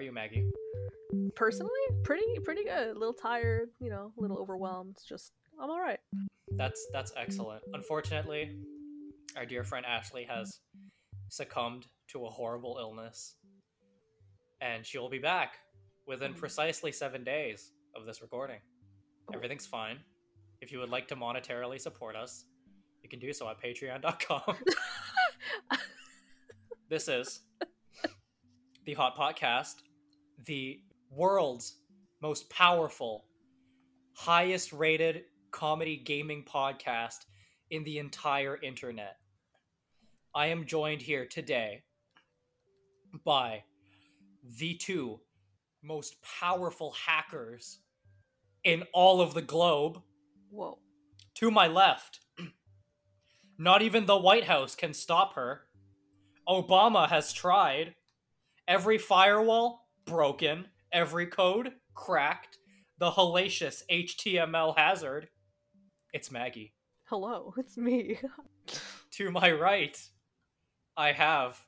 are you, Maggie? Personally, pretty pretty good. A little tired, you know, a little overwhelmed. Just I'm all right. That's that's excellent. Unfortunately, our dear friend Ashley has succumbed to a horrible illness, and she will be back within mm. precisely seven days of this recording. Everything's fine. If you would like to monetarily support us, you can do so at patreon.com. this is the Hotpotcast, the world's most powerful, highest rated comedy gaming podcast in the entire internet. I am joined here today by the two most powerful hackers in all of the globe. Whoa. To my left, not even the White House can stop her. Obama has tried. Every firewall broken, every code cracked, the hellacious HTML hazard. It's Maggie. Hello, it's me. To my right, I have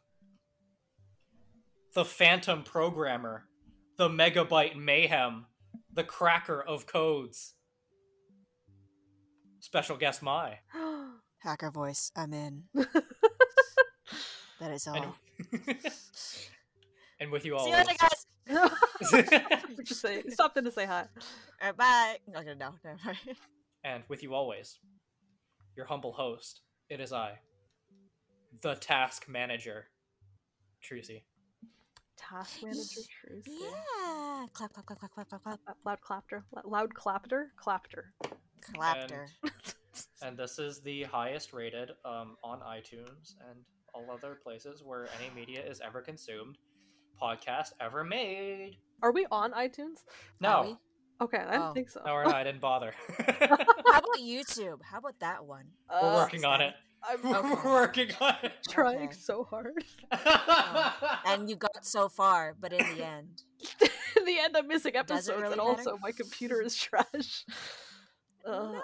the Phantom Programmer, the Megabyte Mayhem, the Cracker of Codes. Special guest Mai. Hacker voice, I'm in. that is all. And, and with you all. See you later, guys. Just say stop in to say hi. Alright, bye. Okay, no, never mind. and with you always, your humble host. It is I, the Task Manager, Trucy. Task manager truth. Yeah. Clap, clap, clap, clap, clap, clap, clap. Loud clapter. Loud clapter. Clapter. Clapter. And this is the highest rated um, on iTunes and all other places where any media is ever consumed podcast ever made. Are we on iTunes? No. Okay, I don't Oh. think so. no, we're not. I didn't bother. How about YouTube? How about that one? we're Uh, working on it. I'm Okay. We're working on it. trying Okay. so hard. And you got so far, but in the end. In the end, I'm missing episodes, really and matter? also my computer is trash. Uh, No.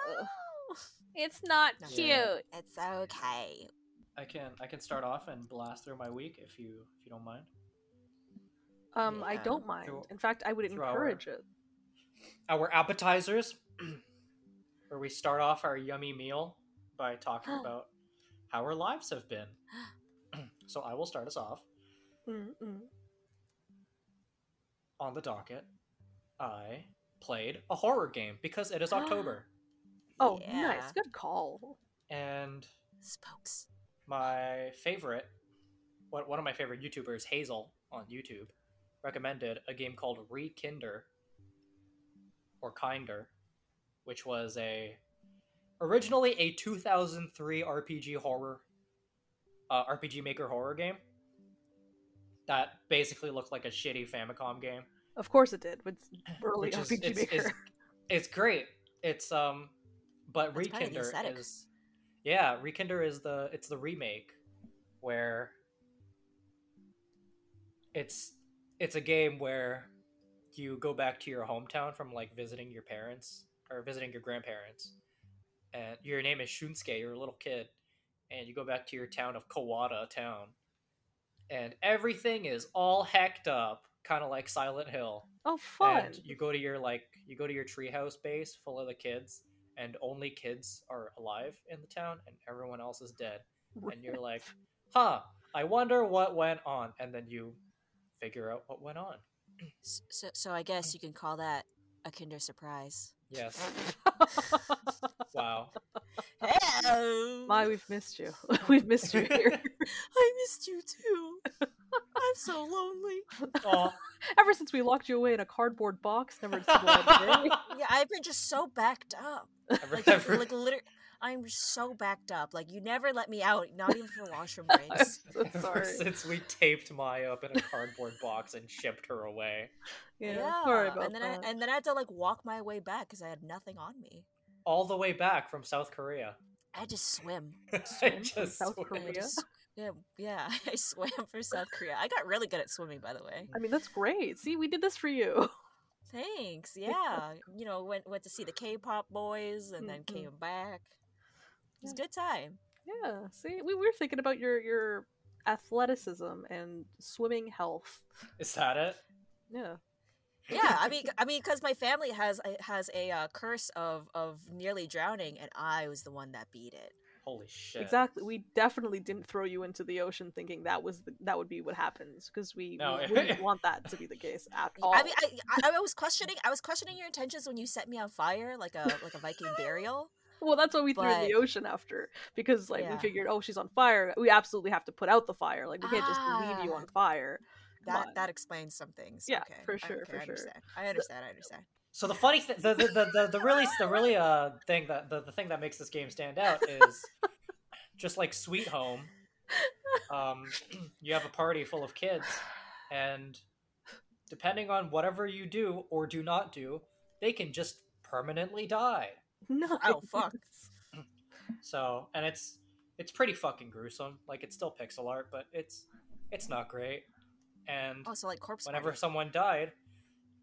It's not No. cute. It's okay. I can I can start off and blast through my week if you if you don't mind. Um, I don't mind. Through- In fact, I would through our- encourage it. Our appetizers, where we start off our yummy meal by talking about how our lives have been. so I will start us off. Mm-mm. on the docket, I played a horror game because it is October. Oh, Yeah. nice. Good call. and Spokes. my favorite, one one of my favorite YouTubers, Hazel on YouTube, recommended a game called Rekinder or Kinder, which was a originally a 2003 RPG horror uh, RPG Maker horror game that basically looked like a shitty Famicom game. Of course it did. With early which is RPG it's, Maker. it's, it's great. It's um, but That's part of the Rekinder is yeah, Rekinder is the it's the remake where it's it's a game where you go back to your hometown from like visiting your parents or visiting your grandparents, and your name is Shunsuke. You're a little kid, and you go back to your town of Kawada town, and everything is all hecked up, kind of like Silent Hill oh, fun. and you go to your like you go to your treehouse base full of the kids and only kids are alive in the town and everyone else is dead and you're like huh i wonder what went on and then you figure out what went on So, so I guess you can call that a Kinder Surprise. yes wow Hello. My, we've missed you. we've missed you here. I missed you too. I'm so lonely. Ever since we locked you away in a cardboard box, never to see the light of day. Yeah, I've been just so backed up. Like, ever, like literally, I'm so backed up. Like you never let me out, not even for washroom I'm breaks. so ever sorry. since we taped maya up in a cardboard box and shipped her away Yeah, sorry about and then that. I and then I had to like walk my way back because I had nothing on me. all the way back from south korea I had to swim. Swim I from just South swear. I had Korea? to sw- yeah, yeah. I swam for South Korea. I got really good at swimming, by the way. I mean, that's great. See, we did this for you. Thanks. Yeah, you know, went went to see the K-pop boys and then Mhm. came back. It was a good time. Yeah. See, we were thinking about your your athleticism and swimming health. is that it Yeah. yeah, I mean, I mean, because my family has has a uh, curse of of nearly drowning, and I was the one that beat it. Holy shit! Exactly. We definitely didn't throw you into the ocean thinking that was the, that would be what happens because we, No, we wouldn't want that to be the case at all. I mean, I, I I was questioning I was questioning your intentions when you set me on fire like a like a Viking burial. well, that's why we threw in the ocean after because like we figured, oh, she's on fire. We absolutely have to put out the fire. Like we can't just leave you Ah. on fire. That But- that explains some things. Yeah, okay. for sure, okay, for I sure. understand. I understand. I understand. So the funny thing, the, the, the, the, the really the really uh thing that the, the thing that makes this game stand out is just like Sweet Home. Um, you have a party full of kids, and depending on whatever you do or do not do, they can just permanently die. No. Oh fuck. So, and it's it's pretty fucking gruesome. Like it's still pixel art, but it's it's not great. And also like corpse. whenever party. someone died,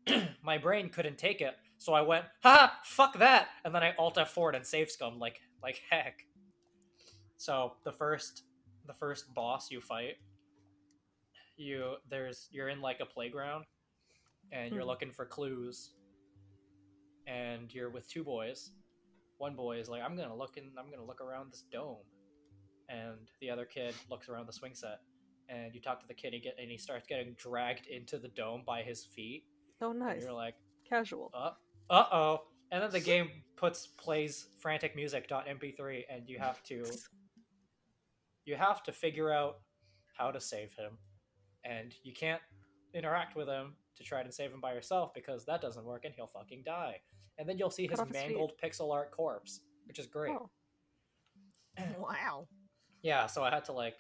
my brain couldn't take it, so I went, "Ha! Fuck that!" And then I Alt F4 and save scum like like heck. So the first the first boss you fight, you there's you're in like a playground, and you're Hmm. looking for clues, and you're with two boys. One boy is like, "I'm gonna look in, I'm gonna look around this dome," and the other kid looks around the swing set and you talk to the kid and, get, and he starts getting dragged into the dome by his feet. Oh, and nice. you're like Casual. uh, uh-oh. And then the game puts plays frantic music.mp3 and you have to you have to figure out how to save him. And you can't interact with him to try to save him by yourself because that doesn't work and he'll fucking die and then you'll see his off his feet. mangled pixel art corpse which is great Oh. Wow. yeah so i had to like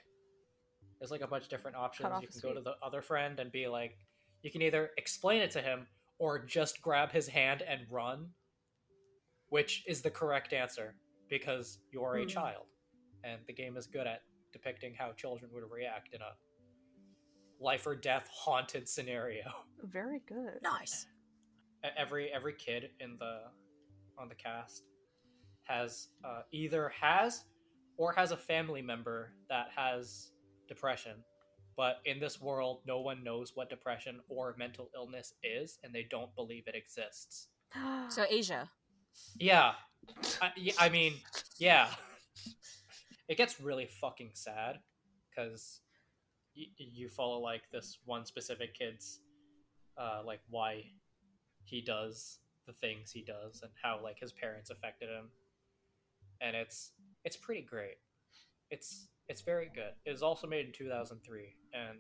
there's like a bunch of different options you can his go to the other friend and be like you can either explain it to him or just grab his hand and run which is the correct answer because you are a Hmm. child and the game is good at depicting how children would react in a life or death haunted scenario Very good. Nice. Every every kid in the on the cast has uh, either has or has a family member that has depression. But in this world no one knows what depression or mental illness is and they don't believe it exists. So Asia. yeah. I, I mean yeah. It gets really fucking sad because y- you follow like this one specific kid's uh, like why he does the things he does and how like his parents affected him. And it's it's pretty great. It's it's very good. It was also made in 2003 and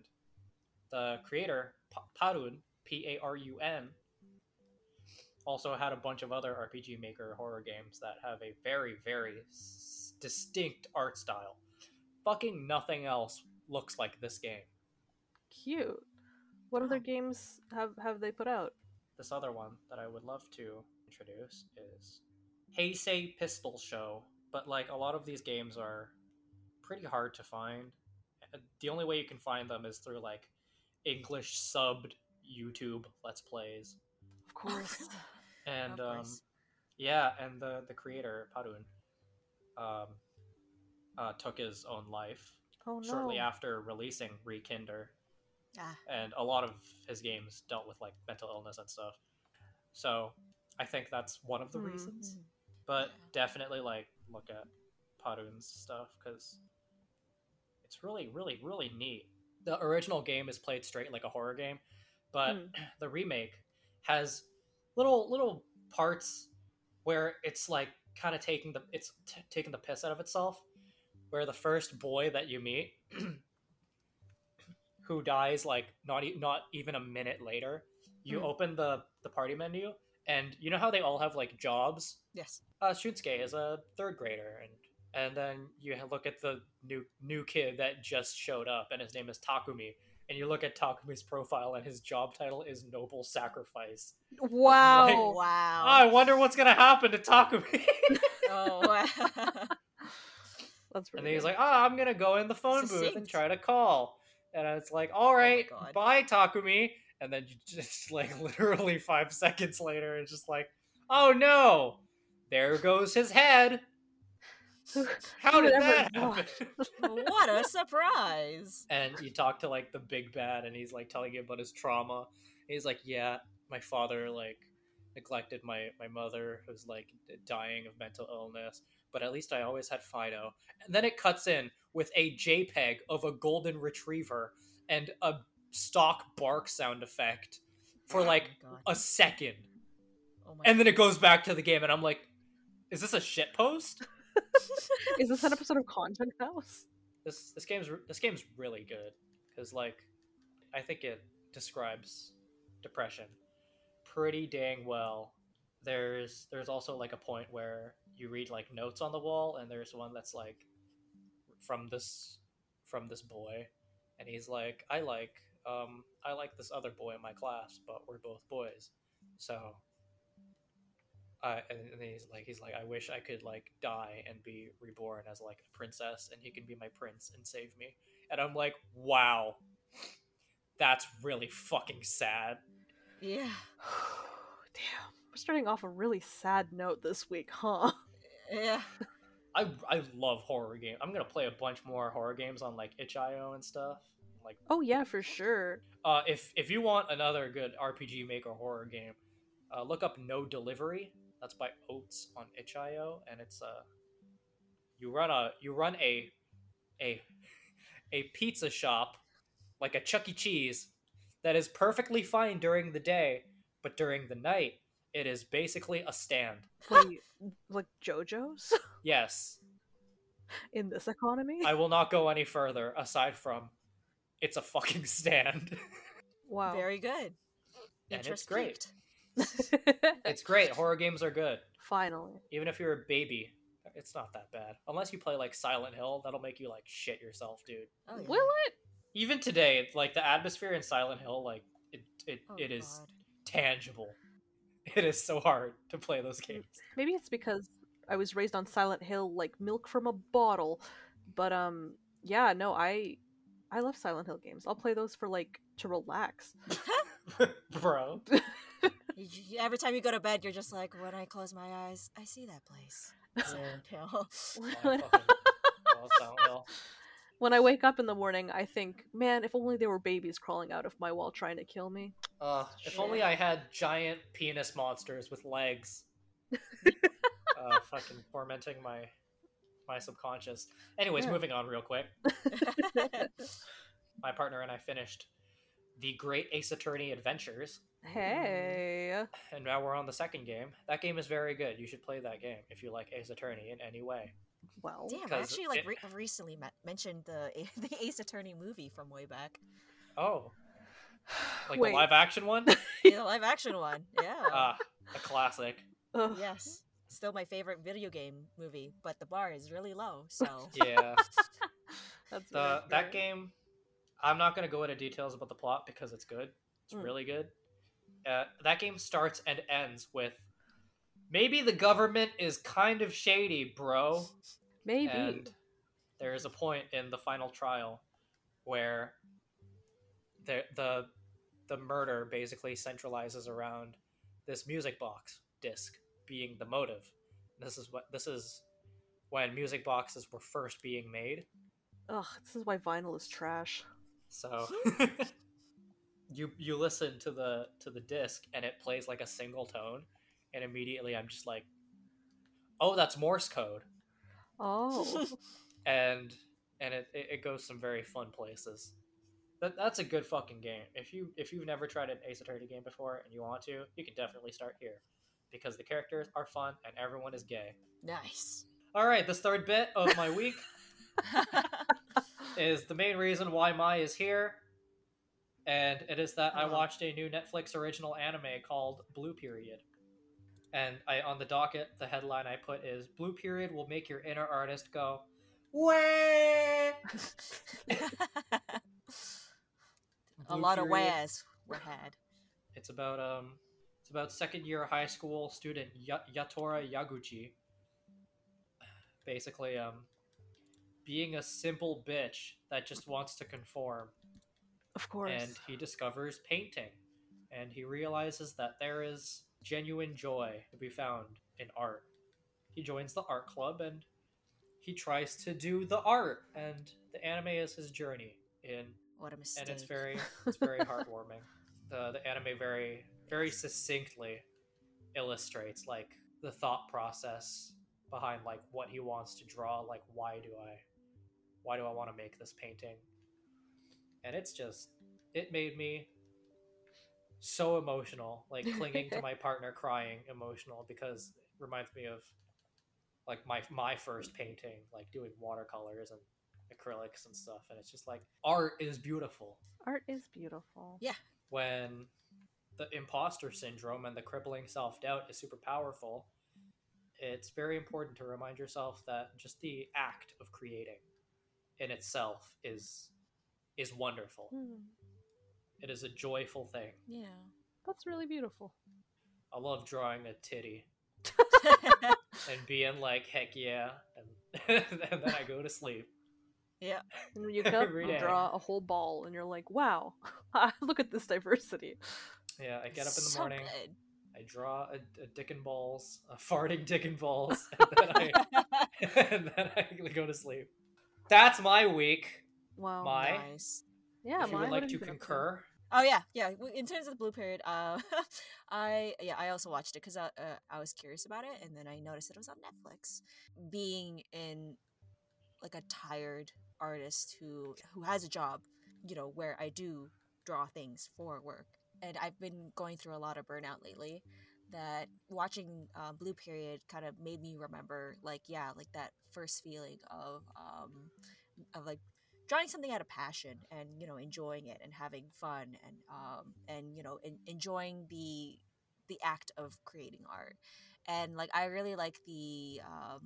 the creator parun p-a-r-u-n also had a bunch of other rpg maker horror games that have a very very s- distinct art style. Fucking nothing else looks like this game. Cute. What other games have have they put out? This other one that I would love to introduce is Heisei Pistol Show. But like a lot of these games are pretty hard to find. The only way you can find them is through like English subbed YouTube Let's Plays. Of course. And Of um, course. yeah, and the the creator Parun um, uh, took his own life Oh no. shortly after releasing Rekinder Ah. and a lot of his games dealt with like mental illness and stuff. So I think that's one of the Hmm. reasons. But definitely like look at Parun's stuff because it's really, really, really neat. The original game is played straight like a horror game, but Hmm. the remake has little little parts where it's like kind of taking the it's t- taking the piss out of itself. Where the first boy that you meet who dies like not e- not even a minute later. You Hmm. open the the party menu, and you know how they all have like jobs. Yes. Uh, Shunsuke is a third grader, and and then you look at the new new kid that just showed up, and his name is Takumi. And you look at Takumi's profile, and his job title is Noble Sacrifice. Wow. Like- Wow. I wonder what's gonna happen to Takumi. oh wow. That's and pretty then he's good. like, "Ah, I'm gonna go in the phone booth and try to call." And it's like, oh "All right, God. bye, Takumi." And then you just like literally five seconds later, it's just like, "Oh no, there goes his head." How did that happen? what a surprise. and you talk to like the big bad, and he's like telling you about his trauma, he's like, yeah, my father like neglected my my mother who's like dying of mental illness, but at least I always had Fido. And then it cuts in with a JPEG of a golden retriever and a stock bark sound effect for Oh like God. a second. Oh my And then it goes back to the game and I'm like, is this a shit post? Is this an episode of Content House? this this game's this game's really good because like I think it describes depression pretty dang well. There's there's also like a point where you read like notes on the wall and there's one that's like from this from this boy and he's like I like um I like this other boy in my class but we're both boys so uh, and, and he's like he's like I wish I could like die and be reborn as like a princess and he can be my prince and save me and I'm like wow that's really fucking sad Yeah. Damn. We're starting off a really sad note this week, huh? Yeah. I I love horror games I'm gonna play a bunch more horror games on like itch.io and stuff like Oh yeah, for sure. uh if if you want another good RPG maker horror game uh, look up No Delivery that's by Oats on itch.io and it's uh you run a you run a a a pizza shop like a Chuck E. Cheese that is perfectly fine during the day, but during the night it is basically a stand. Wait, like JoJo's Yes, in this economy? I will not go any further aside from it's a fucking stand. Wow. Very good. And it's great. it's great. Horror games are good. Finally. Even if you're a baby, it's not that bad. Unless you play like Silent Hill, that'll make you like shit yourself, dude. Oh, yeah. Will it? Even today, like the atmosphere in Silent Hill, like it it, Oh, it is God. tangible. It is so hard to play those games. Maybe it's because I was raised on Silent Hill like milk from a bottle. But um yeah, no, I I love Silent Hill games. I'll play those for like to relax. Bro. You- you- every time you go to bed, you're just like, when I close my eyes, I see that place. Silent Hill. I love Silent Hill. When I wake up in the morning, I think, man, if only there were babies crawling out of my wall trying to kill me. Uh, if only I had giant penis monsters with legs. uh, fucking tormenting my my subconscious. Anyways, Yeah. moving on real quick. My partner and I finished the Great Ace Attorney Adventures, Hey. and now we're on the second game. That game is very good. You should play that game if you like Ace Attorney in any way. Well, Damn, I 'Cause actually like it- re- recently me- mentioned the the Ace Attorney movie from way back. Oh, like Wait. the live action one? Yeah, the live action one. Yeah. Ah, a classic. ugh. yes. Still my favorite video game movie, but the bar is really low. So Yeah. That's the very that game i'm not going to go into details about the plot because it's good it's Mm. really good uh, that game starts and ends with maybe the government is kind of shady bro Maybe. and there is a point in the final trial where the the the murder basically centralizes around this music box disc being the motive this is what this is when music boxes were first being made Ugh, this is why vinyl is trash. So you you listen to the to the disc and it plays like a single tone, and immediately I'm just like, oh, that's Morse code, Oh. and and it, it, it goes some very fun places. That, that's a good fucking game. If you if you've never tried an Ace Attorney game before and you want to, you can definitely start here, because the characters are fun and everyone is gay. nice. All right, this third bit of my week is the main reason why Mai is here. And it is that I uh-huh. watched a new Netflix original anime called Blue Period. And I on the docket, the headline I put is Blue Period will make your inner artist go, Wah! a Blue lot of Period. wares were had. It's about um it's about second year high school student ya- Yatora Yaguchi. Basically, um being a simple bitch that just wants to conform. of course. and he discovers painting and he realizes that there is genuine joy to be found in art. He joins the art club and he tries to do the art and the anime is his journey in What a mistake. and it's very it's very heartwarming. The the anime very very succinctly illustrates like the thought process behind like what he wants to draw like why do i why do i want to make this painting? And it's just it made me so emotional like clinging to my partner crying emotional because it reminds me of like my my first painting like doing watercolors and acrylics and stuff and it's just like art is beautiful Art is beautiful. Yeah. when the imposter syndrome and the crippling self-doubt is super powerful it's very important to remind yourself that just the act of creating in itself is is wonderful Hmm, it is a joyful thing Yeah. that's really beautiful. i love drawing a titty and being like heck yeah and, and then i go to sleep yeah. And when you wake up, Every you day. draw a whole ball, and you're like, "Wow, look at this diversity." yeah i get up in the So morning good. i draw a, a dick and balls a farting dick and balls and then i and then i go to sleep that's my week Wow. My- nice. Yeah, if you would like to you been up concur Oh yeah, yeah. In terms of the Blue Period, uh, I yeah, I also watched it because I, uh, I was curious about it, and then I noticed that it was on Netflix. Being in like a tired artist who who has a job, you know, where I do draw things for work, and I've been going through a lot of burnout lately. That watching uh, Blue Period kind of made me remember, like, yeah, like that first feeling of um, of like drawing something out of passion and you know enjoying it and having fun and um and you know en- enjoying the the act of creating art. And like i really like the um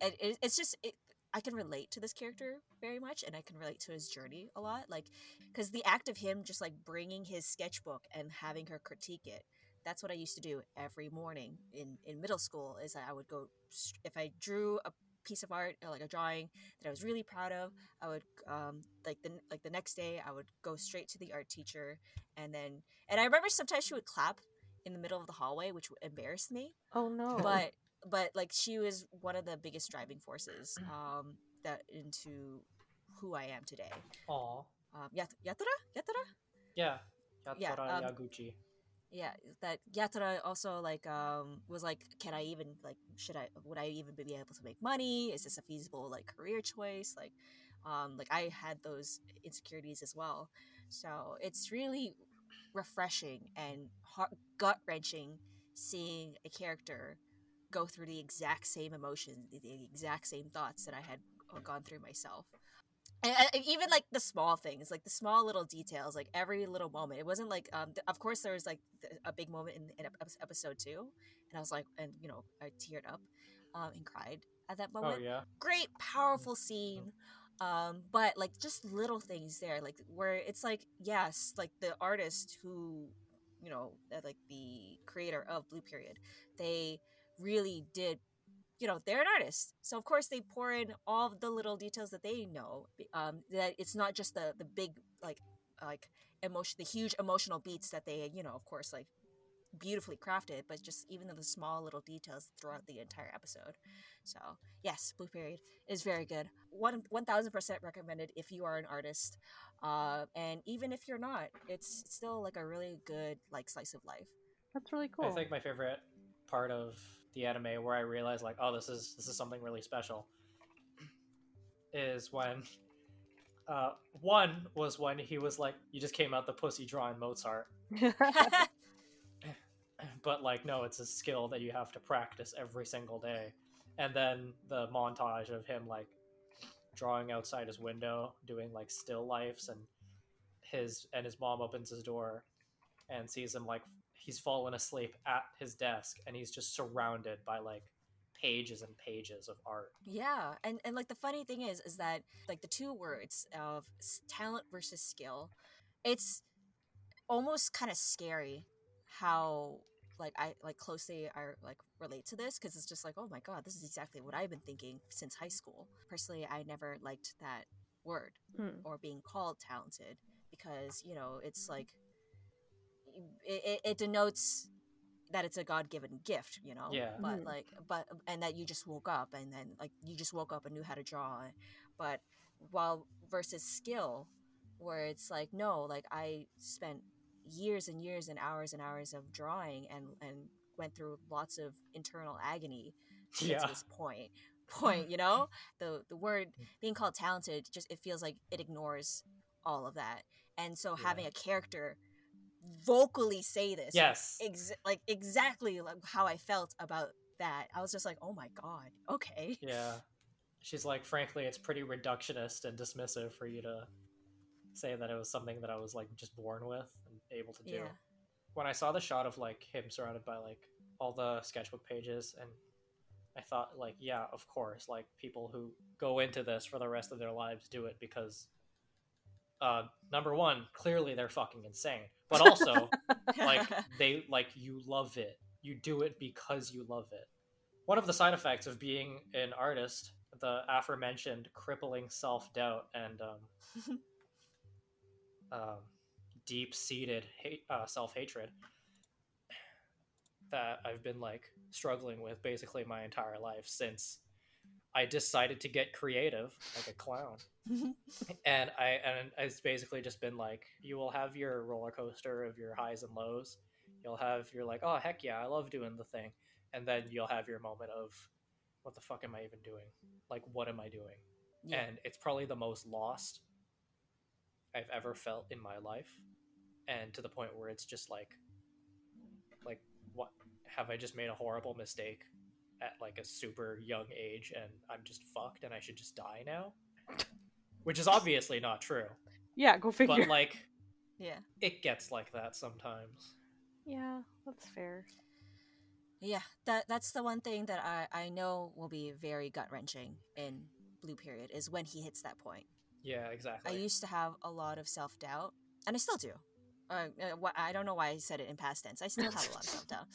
it, it, it's just it, i can relate to this character very much and i can relate to his journey a lot like because the act of him just like bringing his sketchbook and having her critique it that's what i used to do every morning in in middle school is i would go if i drew a piece of art like a drawing that I was really proud of. I would um like the like the next day I would go straight to the art teacher and then and I remember sometimes she would clap in the middle of the hallway which embarrassed me Oh no. but but like she was one of the biggest driving forces um that into who I am today. Aw. Um Yat- Yatara Yatara Yeah. Yeah, Yatora um, Yaguchi. Yeah that Yatara also like um was like can I even like should I would I even be able to make money? Is this a feasible like career choice? Like um like I had those insecurities as well. So it's really refreshing and heart gut wrenching seeing a character go through the exact same emotions the, the exact same thoughts that I had uh, gone through myself and, and even like the small things like the small little details like every little moment. It wasn't like um th- of course there was like th- a big moment in, in episode two and i was like and you know i teared up um and cried at that moment. Oh yeah. great powerful scene um but like just little things there like where it's like yes like the artist who you know uh, like the creator of blue period they really did you know they're an artist. So of course they pour in all the little details that they know um that it's not just the the big like like emotion the huge emotional beats that they you know of course like beautifully crafted but just even the small little details throughout the entire episode. So yes blue period is very good. One 1000% recommended if you are an artist uh and even if you're not it's still like a really good like slice of life. That's really cool. I think my favorite part of the anime where I realized like, oh, this is this is something really special, is when uh, one was when he was like, you just came out the pussy drawing Mozart, but like, no, it's a skill that you have to practice every single day, and then the montage of him like drawing outside his window, doing like still lifes, and his and his mom opens his door and sees him like he's fallen asleep at his desk and he's just surrounded by like pages and pages of art. Yeah, and and like the funny thing is, is that like the two words of talent versus skill, it's almost kind of scary how like I like closely I like relate to this because it's just like oh my god, this is exactly what I've been thinking since high school. Personally, I never liked that word Hmm. or being called talented because you know it's like it, it, it denotes that it's a god-given gift you know Yeah. but Mhm. like but and that you just woke up and then like you just woke up and knew how to draw but while versus skill where it's like no like i spent years and years and hours and hours of drawing and and went through lots of internal agony to get Yeah. to this point point you know the the word being called talented just it feels like it ignores all of that and so Yeah. having a character vocally say this Yes. ex- like exactly like how i felt about that i was just like oh my god okay Yeah. She's like, frankly, it's pretty reductionist and dismissive for you to say that it was something that I was like just born with and able to do. Yeah. When I saw the shot of like him surrounded by like all the sketchbook pages and I thought like, yeah, of course, like people who go into this for the rest of their lives do it because uh number 1, clearly they're fucking insane. But also like they like you love it you do it because you love it one of the side effects of being an artist the aforementioned crippling self-doubt and um, um, deep-seated hate, uh, self-hatred that i've been like struggling with basically my entire life since i decided to get creative like a clown and I and it's basically just been like you will have your roller coaster of your highs and lows. You'll have you're like, oh heck yeah, I love doing the thing, and then you'll have your moment of, what the fuck am I even doing? Like, what am I doing? yeah. And it's probably the most lost I've ever felt in my life, and to the point where it's just like, like what have I just made a horrible mistake at like a super young age, and I'm just fucked, and I should just die now? Which is obviously not true Yeah, go figure. but like yeah it gets like that sometimes yeah, that's fair. Yeah, that that's the one thing that I I know will be very gut wrenching in Blue Period is when he hits that point. yeah exactly. I used to have a lot of self doubt, and I still do. Uh, uh, I don't know why I said it in past tense. I still have a lot of self doubt.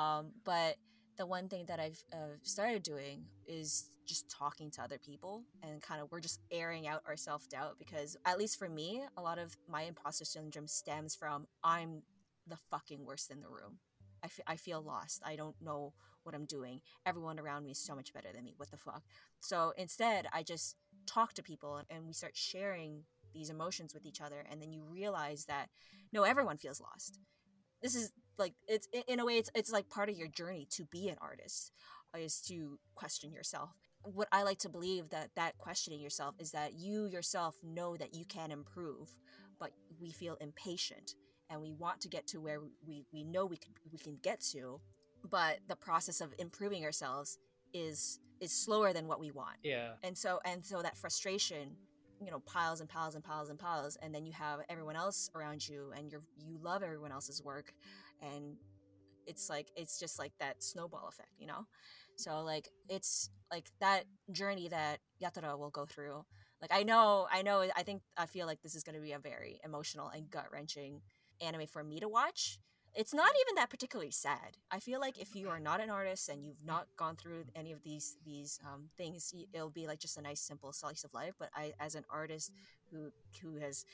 Um, but the one thing that I've uh, started doing is just talking to other people and kind of we're just airing out our self doubt because at least for me, a lot of my imposter syndrome stems from I'm the fucking worst in the room. I, f- I feel lost. I don't know what I'm doing. Everyone around me is so much better than me. What the fuck? So instead, I just talk to people and we start sharing these emotions with each other. And then you realize that no, everyone feels lost. This is like, it's in a way, it's, it's like part of your journey to be an artist is to question yourself. What I like to believe that that questioning yourself is that you yourself know that you can improve, but we feel impatient and we want to get to where we, we know we can we can get to, but the process of improving ourselves is is slower than what we want. yeah And so and so that frustration, you know, piles and piles and piles and piles, and then you have everyone else around you, and you're you love everyone else's work, and it's like it's just like that snowball effect, you know. So like it's like that journey that Yatara will go through. Like I know, I know, I think I feel like this is going to be a very emotional and gut wrenching anime for me to watch. It's not even that particularly sad. I feel like if you are not an artist and you've not gone through any of these these um, things, it'll be like just a nice simple slice of life. But I, as an artist who who has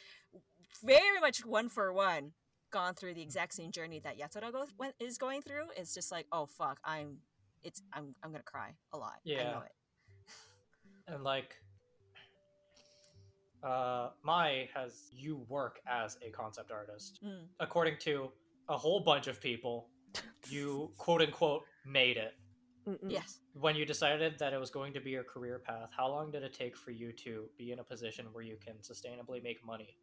very much one for one gone through the exact same journey that Yatara go, went- is going through, it's just like, oh fuck, I'm it's I'm I'm gonna cry a lot. I Yeah. know it. and like uh mai has you work as a concept artist Mm. according to a whole bunch of people you quote unquote made it Mm-mm. Yes. when you decided that it was going to be your career path how long did it take for you to be in a position where you can sustainably make money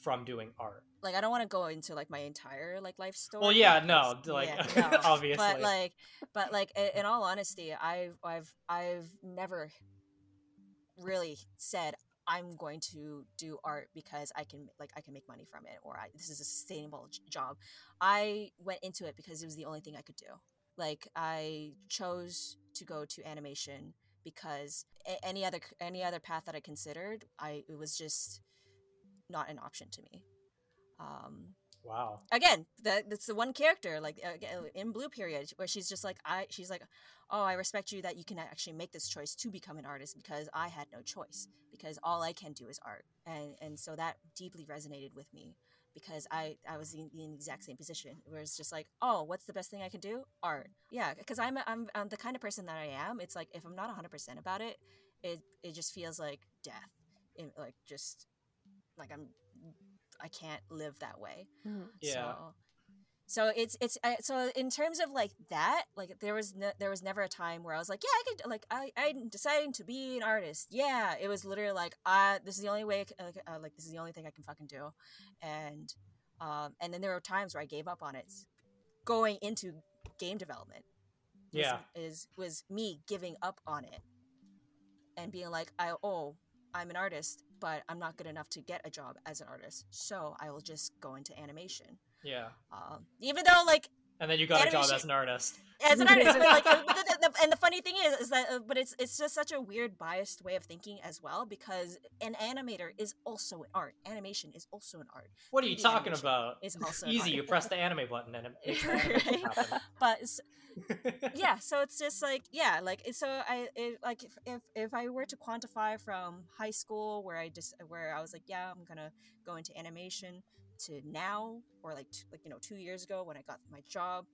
from doing art like I don't want to go into like my entire like life story. well yeah no like yeah, no. obviously But like, but like, in all honesty, I've I've I've never really said I'm going to do art because I can like I can make money from it or I, this is a sustainable j- job. I went into it because it was the only thing I could do. Like I chose to go to animation because a- any other any other path that I considered, I it was just not an option to me. Um, wow. again that that's the one character like uh, again, in blue period where she's just like i she's like oh i respect you that you can actually make this choice to become an artist because i had no choice because all i can do is art. And and so that deeply resonated with me because i i was in, in the exact same position where it's just like oh what's the best thing i can do? Art. Yeah because I'm, I'm i'm the kind of person that i am. It's like if i'm not 100% about it it it just feels like death it, like just like i'm I can't live that way. Mhm. Yeah. So, so it's it's uh, so in terms of like that, like there was ne- there was never a time where I was like, yeah, I could like I I'm deciding to be an artist. Yeah, it was literally like, uh, this is the only way, I c- like, uh, like this is the only thing I can fucking do, and um and then there were times where I gave up on it, going into game development. was- Yeah. is was me giving up on it, and being like, I oh I'm an artist, but I'm not good enough to get a job as an artist, so I will just go into animation. Yeah. Um, even though like And then you got a job as an artist. as an artist, but like, uh, but the, the, and the funny thing is, is that, uh, but it's it's just such a weird, biased way of thinking as well because an animator is also an art. Animation is also an art. What are you talking about? is also an Easy. You press the anime button and it makes Right? But yeah, so it's just like yeah, like so I it, like if, if if I were to quantify from high school where I just where I was like yeah I'm gonna go into animation to now or like t- like you know two years ago when I got my job,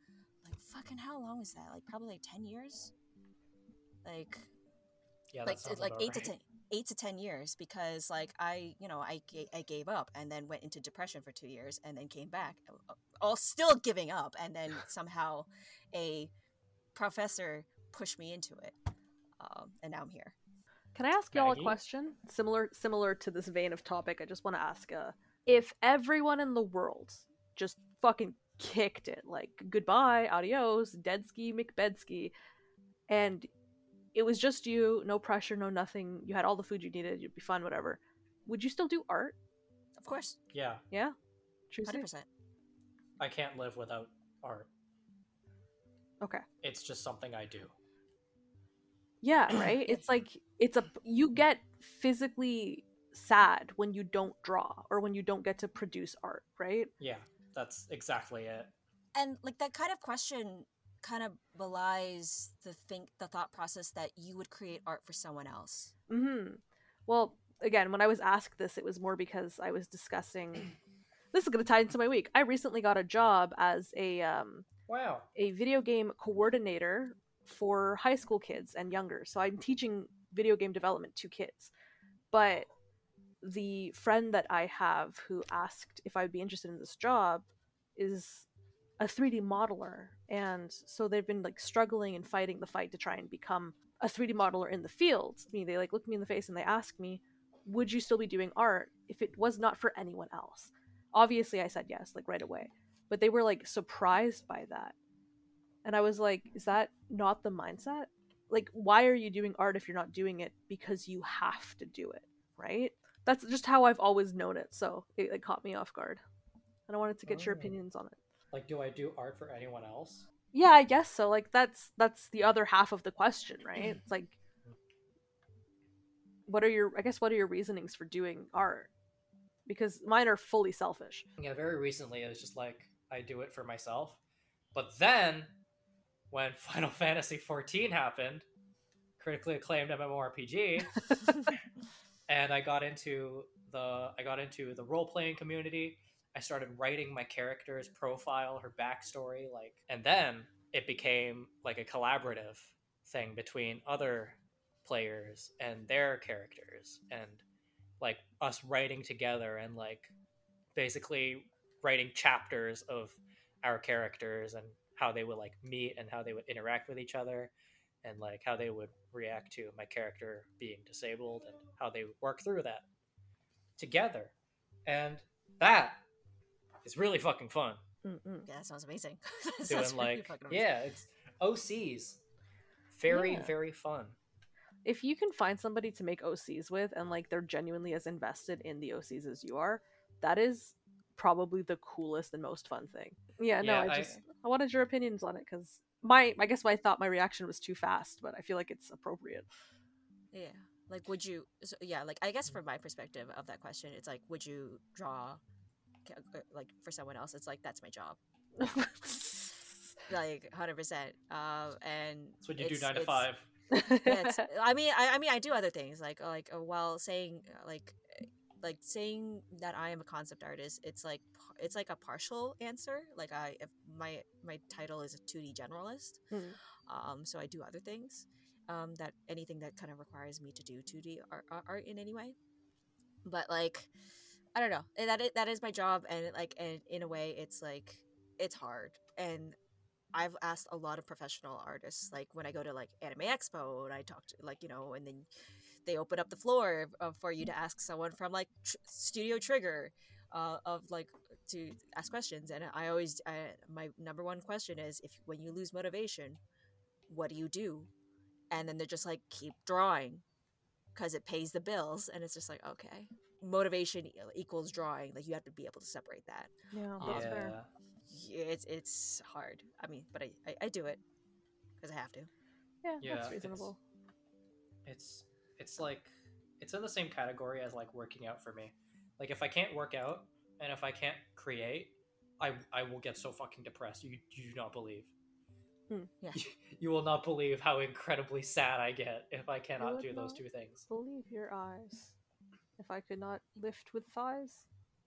like fucking how long is that? Like probably like ten years. Like Yeah, like sounds like about eight to ten eight to ten years because like I you know I I gave up and then went into depression for two years and then came back all still giving up and then somehow a professor pushed me into it um, and now I'm here. Can I ask y'all a question? Similar similar to this vein of topic, I just want to ask uh if everyone in the world just fucking kicked it, like goodbye, adios, deadski, McBedsky, and it was just you, no pressure, no nothing, you had all the food you needed, you'd be fine, whatever. Would you still do art? Of course, Yeah, Yeah? True Hundred percent. I can't live without art. Okay. It's just something I do. Yeah, right? It's like it's a you get physically sad when you don't draw or when you don't get to produce art, right? Yeah, that's exactly it. And like that kind of question kind of belies the think the thought process that you would create art for someone else. hmm Well, again, when I was asked this, it was more because I was discussing. this is going to tie into my week. I recently got a job as a um, Wow. a video game coordinator for high school kids and younger. So I'm teaching video game development to kids. But the friend that I have who asked if I'd be interested in this job is a 3D modeler. And so they've been like struggling and fighting the fight to try and become a 3D modeler in the field. I mean, they like look me in the face and they ask me, "Would you still be doing art if it was not for anyone else?" Obviously, I said yes, like right away. But they were like surprised by that. And I was like, is that not the mindset? Like, why are you doing art if you're not doing it because you have to do it, right? That's just how I've always known it. So it like, caught me off guard. And I wanted to get your Oh. opinions on it. Like, do I do art for anyone else? Yeah, I guess so. Like that's that's the other half of the question, right? It's like what are your I guess what are your reasonings for doing art? Because mine are fully selfish. Yeah, very recently it was just like I do it for myself. But then when Final Fantasy XIV happened, critically acclaimed MMORPG, and I got into the I got into the role playing community. I started writing my character's profile, her backstory, like, and then it became like a collaborative thing between other players and their characters, and like us writing together and like basically writing chapters of our characters and how they would like meet and how they would interact with each other and like how they would react to my character being disabled and how they work through that together and that is really fucking fun Mm-mm. Yeah, that sounds amazing. That doing sounds like fucking amazing. yeah it's ocs very Yeah. very fun If you can find somebody to make OCs with and like they're genuinely as invested in the OCs as you are, that is probably the coolest and most fun thing. Yeah, no, Yeah, I I- just I wanted your opinions on it because my I guess I thought my reaction was too fast, but I feel like it's appropriate. Yeah. Like, would you? So, yeah. Like, I guess from my perspective of that question, it's like, would you draw, uh, like, for someone else? It's like that's my job, like, hundred percent. Um, and that's what you do nine to five yeah, I mean, I, I mean, I do other things like like uh, while saying uh, like like saying that I am a concept artist. It's like it's like a partial answer. Like I, if my my title is a two D generalist, Mm. um, so I do other things. Um, that anything that kind of requires me to do two D art, art in any way. But like, I don't know. Eh, That is, that is my job, and like, and in a way, it's like it's hard. And I've asked a lot of professional artists, like when I go to like Anime Expo, and I talk to like you know, and then they open up the floor uh, for you to ask someone from like tr- Studio Trigger, uh, of like to ask questions. And I always, I, my number one question is, if when you lose motivation, what do you do? And then they're just like, keep drawing, because it pays the bills. And it's just like, okay, motivation equals drawing. Like you have to be able to separate that. Yeah, that's yeah. fair. It's it's hard. I mean, but I I, I do it because I have to. Yeah, Yeah, that's reasonable. it's it's like it's in the same category as like working out for me. Like if I can't work out and if I can't create, I I will get so fucking depressed. You you do not believe. Hmm. Yeah. You, will not believe how incredibly sad I get if I cannot do those two things. Believe your eyes. If I could not lift with thighs.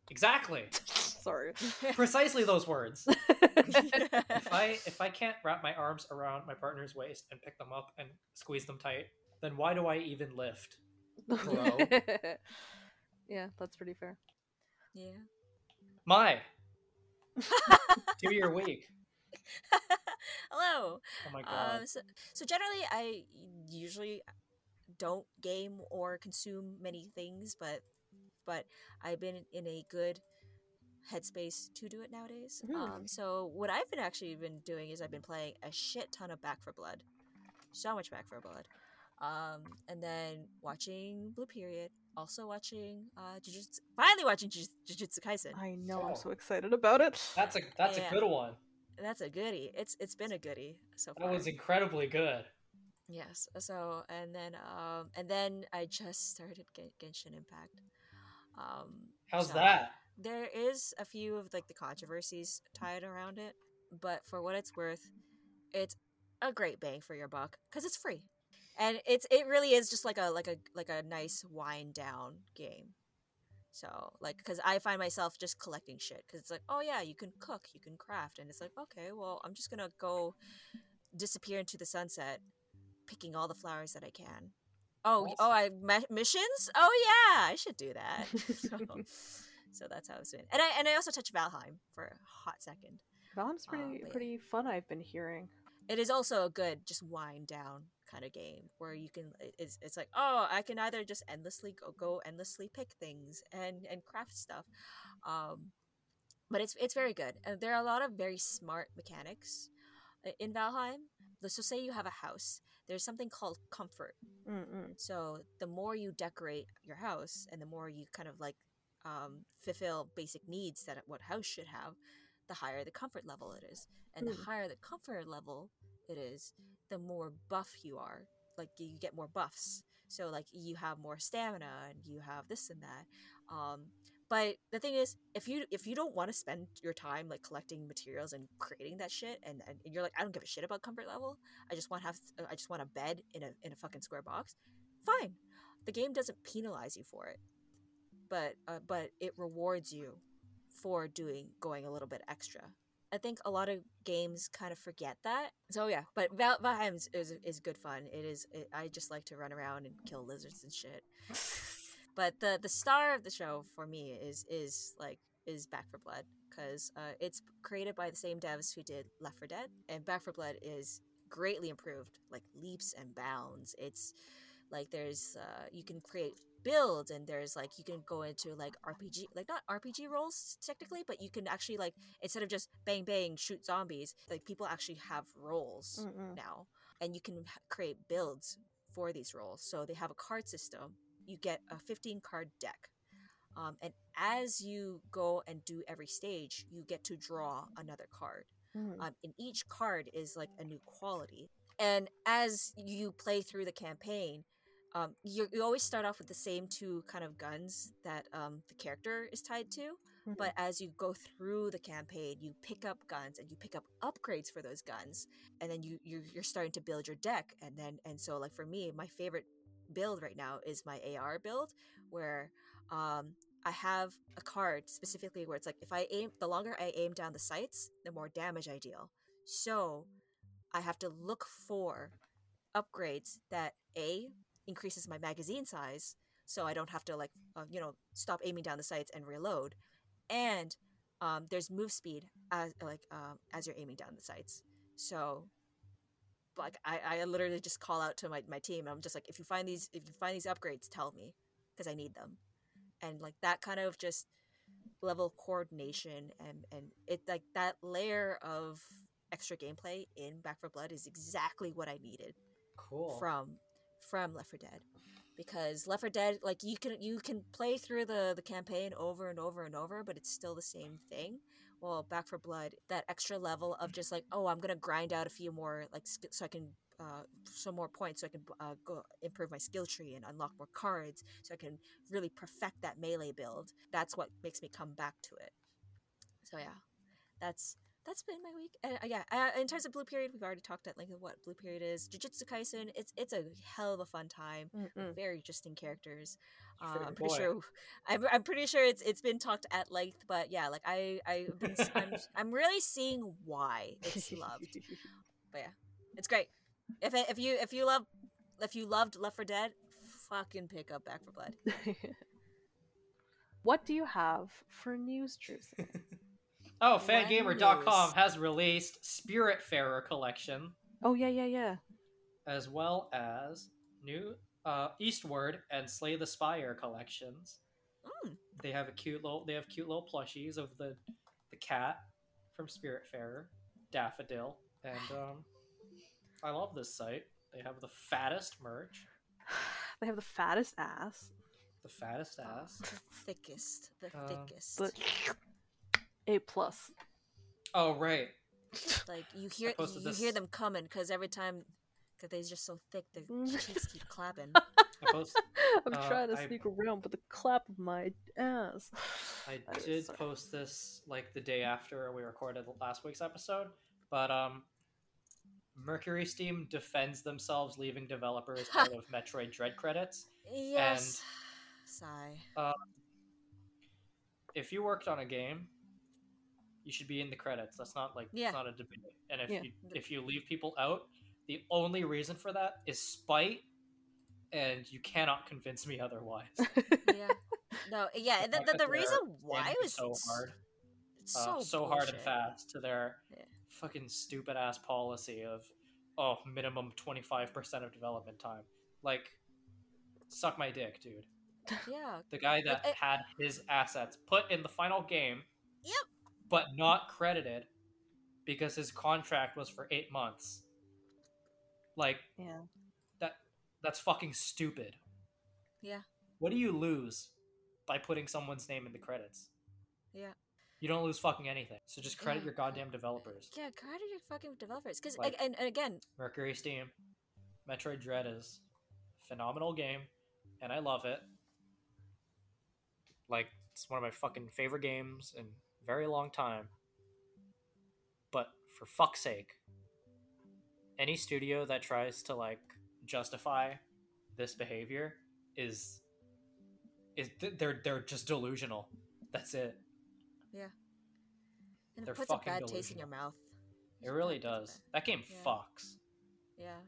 Exactly. Sorry. Precisely those words. If I if I can't wrap my arms around my partner's waist and pick them up and squeeze them tight, then why do I even lift? Bro. yeah, that's pretty fair. yeah. My to your week. Hello. Oh my god. Um, so, so generally, I usually don't game or consume many things, but but I've been in a good headspace to do it nowadays. Um, so what I've been actually been doing is I've been playing a shit ton of Back for Blood, so much Back for Blood, um, and then watching Blue Period. Also watching uh, Jujutsu. Finally watching Juj- Jujutsu Kaisen. I know, Oh. I'm so excited about it. That's a that's Yeah. a good one. That's a goodie. It's it's been a goodie so far. That was incredibly good. Yes. So and then um and then I just started Gen- Genshin Impact. Um How's so that? There is a few of like the controversies tied around it, but for what it's worth, it's a great bang for your buck cuz it's free. And it's it really is just like a like a like a nice wind down game. So like because I find myself just collecting shit because it's like oh yeah you can cook you can craft and it's like okay well I'm just gonna go disappear into the sunset picking all the flowers that I can. Oh, y- oh, I ma- missions. Oh yeah, I should do that. so, so that's how it's been. And I and I also touched Valheim for a hot second. Valheim's Um, pretty yeah. pretty fun. I've been hearing. It is also a good just wind down kind of game where you can it's it's like oh I can either just endlessly go go endlessly pick things and and craft stuff, um, but it's it's very good and there are a lot of very smart mechanics in Valheim. So say you have a house, there's something called comfort Mm-mm. So the more you decorate your house and the more you kind of like um, fulfill basic needs that what house should have, the higher the comfort level it is. And the Hmm. higher the comfort level it is, the more buff you are. Like you get more buffs. So like you have more stamina and you have this and that. Um, but the thing is, if you if you don't want to spend your time like collecting materials and creating that shit, and, and you're like, I don't give a shit about comfort level. I just want to have I just want a bed in a in a fucking square box. Fine, the game doesn't penalize you for it, but uh, but it rewards you for doing going a little bit extra. I think a lot of games kind of forget that. So yeah, but Val- Valheim is, is is good fun. It is. It, I just like to run around and kill lizards and shit. but the the star of the show for me is is like is Back for Blood because uh, it's created by the same devs who did Left 4 Dead, and Back for Blood is greatly improved, like leaps and bounds. It's like there's uh, you can create builds and there's like you can go into like RPG like not RPG roles technically but you can actually like instead of just bang bang shoot zombies like people actually have roles Mm-mm. now and you can create builds for these roles so they have a card system you get a 15 card deck um, and as you go and do every stage you get to draw another card Mm. um, and each card is like a new quality and as you play through the campaign um, you, you always start off with the same two kind of guns that um, the character is tied to Mhm. but as you go through the campaign you pick up guns and you pick up upgrades for those guns and then you you're, you're starting to build your deck and then and so like for me my favorite build right now is my ar build where um, I have a card specifically where it's like if I aim, the longer I aim down the sights, the more damage I deal. So I have to look for upgrades that A increases my magazine size so I don't have to like uh, you know stop aiming down the sights and reload. And um, there's move speed as like um, as you're aiming down the sights. So like I, I literally just call out to my, my team. I'm just like, if you find these if you find these upgrades, tell me because I need them. And like that kind of just level coordination and and it like that layer of extra gameplay in Back for Blood is exactly what I needed Cool. from from Left 4 Dead. Because Left 4 Dead like you can you can play through the the campaign over and over and over but it's still the same thing. Well Back for Blood that extra level of just like oh I'm gonna grind out a few more like so I can uh, some more points so I can uh, go improve my skill tree and unlock more cards so I can really perfect that melee build. That's what makes me come back to it. So yeah. That's that's been my week. And uh, yeah, uh, in terms of Blue Period, we've already talked at length of what Blue Period is. Jujutsu Kaisen, it's it's a hell of a fun time. Mm-mm. Very interesting characters. Uh, I'm pretty boy. sure. I'm, I'm pretty sure it's it's been talked at length, but yeah, like I I've been s- I'm, I'm really seeing why it's loved. But yeah, it's great. If if you if you love if you loved Left 4 Dead, fucking pick up Back for Blood. what do you have for news, Trucy? Oh, What fangamer.com news? has released Spiritfarer collection oh yeah, yeah, yeah. as well as new uh, Eastward and Slay the Spire collections. Mm. They have a cute little they have cute little plushies of the the cat from Spiritfarer, Daffodil, and um, I love this site. They have the fattest merch, They have the fattest ass. the fattest ass. The thickest, the Uh, thickest. The A plus. Oh right, Like you hear posted you hear them coming because every time because they're just so thick, the cheeks keep clapping. I post I'm Uh, trying to I- sneak around, but the clap of my ass. I did so- post this like the day after we recorded last week's episode, but um, Mercury Steam defends themselves leaving developers out of Metroid Dread credits. Yes. Sigh. If you worked on a game, you should be in the credits. That's not like Yeah. it's not a debate. And if Yeah. you if you leave people out, the only reason for that is spite, and you cannot convince me otherwise. Yeah. No. Yeah. The The, the, that the they're reason why was so hard? It's uh, so so hard and fast to their Yeah. fucking stupid ass policy of oh minimum 25% of development time like suck my dick dude Yeah. the guy that Like, had his assets put in the final game Yep. But not credited because his contract was for eight months like yeah. that that's fucking stupid Yeah. what do you lose by putting someone's name in the credits Yeah. you don't lose fucking anything so just credit Yeah. your goddamn developers Yeah. Credit your fucking developers, because Like- and, and again, Mercury Steam, Metroid Dread is phenomenal game, and I love it. Like it's one of my fucking favorite games in a very long time. But for fuck's sake, any studio that tries to like justify this behavior is is they're they're just delusional. That's it. Yeah. And They're it puts a fucking bad taste in your mouth. It really does. That game Yeah. fucks. Yeah.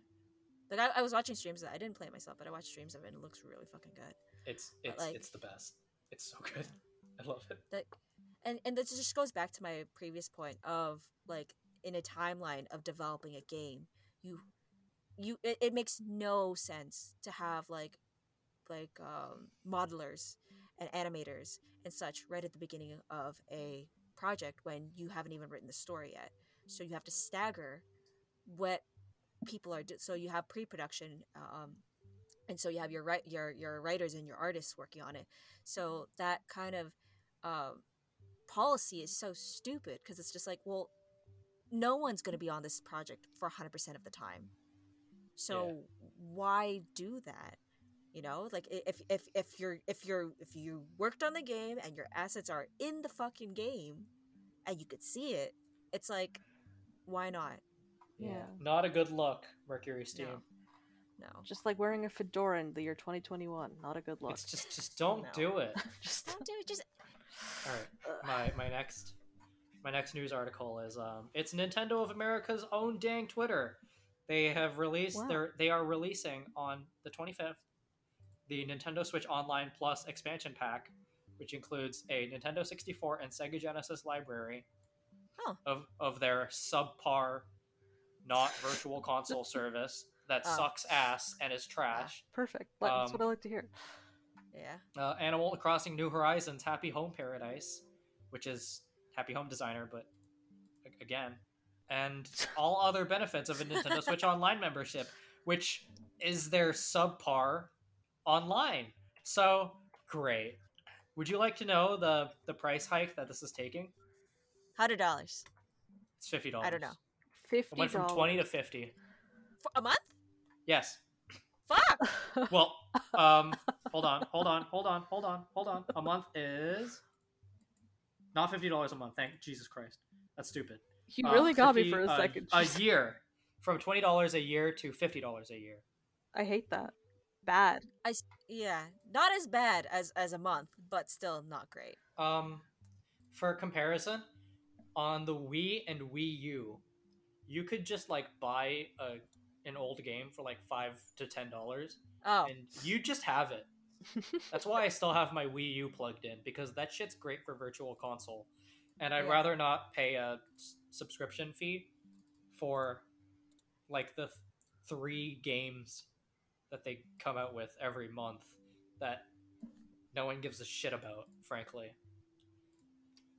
Like I, I was watching streams of it. I didn't play it myself, but I watched streams of it and it looks really fucking good. It's it's like- it's the best. It's so good. I love it. that and and this just goes back to my previous point of like in a timeline of developing a game you you it, it makes no sense to have like like um modelers and animators and such right at the beginning of a project when you haven't even written the story yet. So you have to stagger what people are do- so you have pre-production um and so you have your your your writers and your artists working on it. So that kind of um, policy is so stupid because it's just like, well, no one's going to be on this project for 100% of the time. So why do that? You know, like if if if you're if you're if you worked on the game and your assets are in the fucking game and you could see it, it's like, why not? Yeah. Not a good look, Mercury Steam. No. No. Just like wearing a fedora in the year 2021. Not a good look. It's just just don't No. do it. just Don't do it. Just All right. My my next my next news article is um it's Nintendo of America's own dang Twitter. They have released Wow. their they are releasing on the 25th the Nintendo Switch Online Plus expansion pack, which includes a Nintendo 64 and Sega Genesis library Oh. of, of their subpar, not virtual console service that Oh. sucks ass and is trash. Perfect. That's what Um, I like to hear. Yeah. Uh, Animal Crossing New Horizons Happy Home Paradise, which is Happy Home Designer, but a- again, and all other benefits of a Nintendo Switch Online membership, which is their subpar online. So great. Would you like to know the the price hike that this is taking? Hundred dollars It's fifty dollars. I don't know. Fifty It went from twenty to fifty. for a month. Yes. Fuck. Well, um, hold on, hold on, hold on, hold on, hold on. A month is not fifty dollars a month. Thank Jesus Christ. That's stupid. You Uh, really got me for a uh, second. A Jeez. year, from twenty dollars a year to fifty dollars a year. I hate that. Bad. I yeah, not as bad as as a month, but still not great. Um, for comparison, on the Wii and Wii U, you could just like buy a an old game for like five to ten dollars, Oh, and you just have it. That's why I still have my Wii U plugged in because that shit's great for Virtual Console, and I'd Yeah. rather not pay a s- subscription fee for like the th- three games that they come out with every month that no one gives a shit about. Frankly,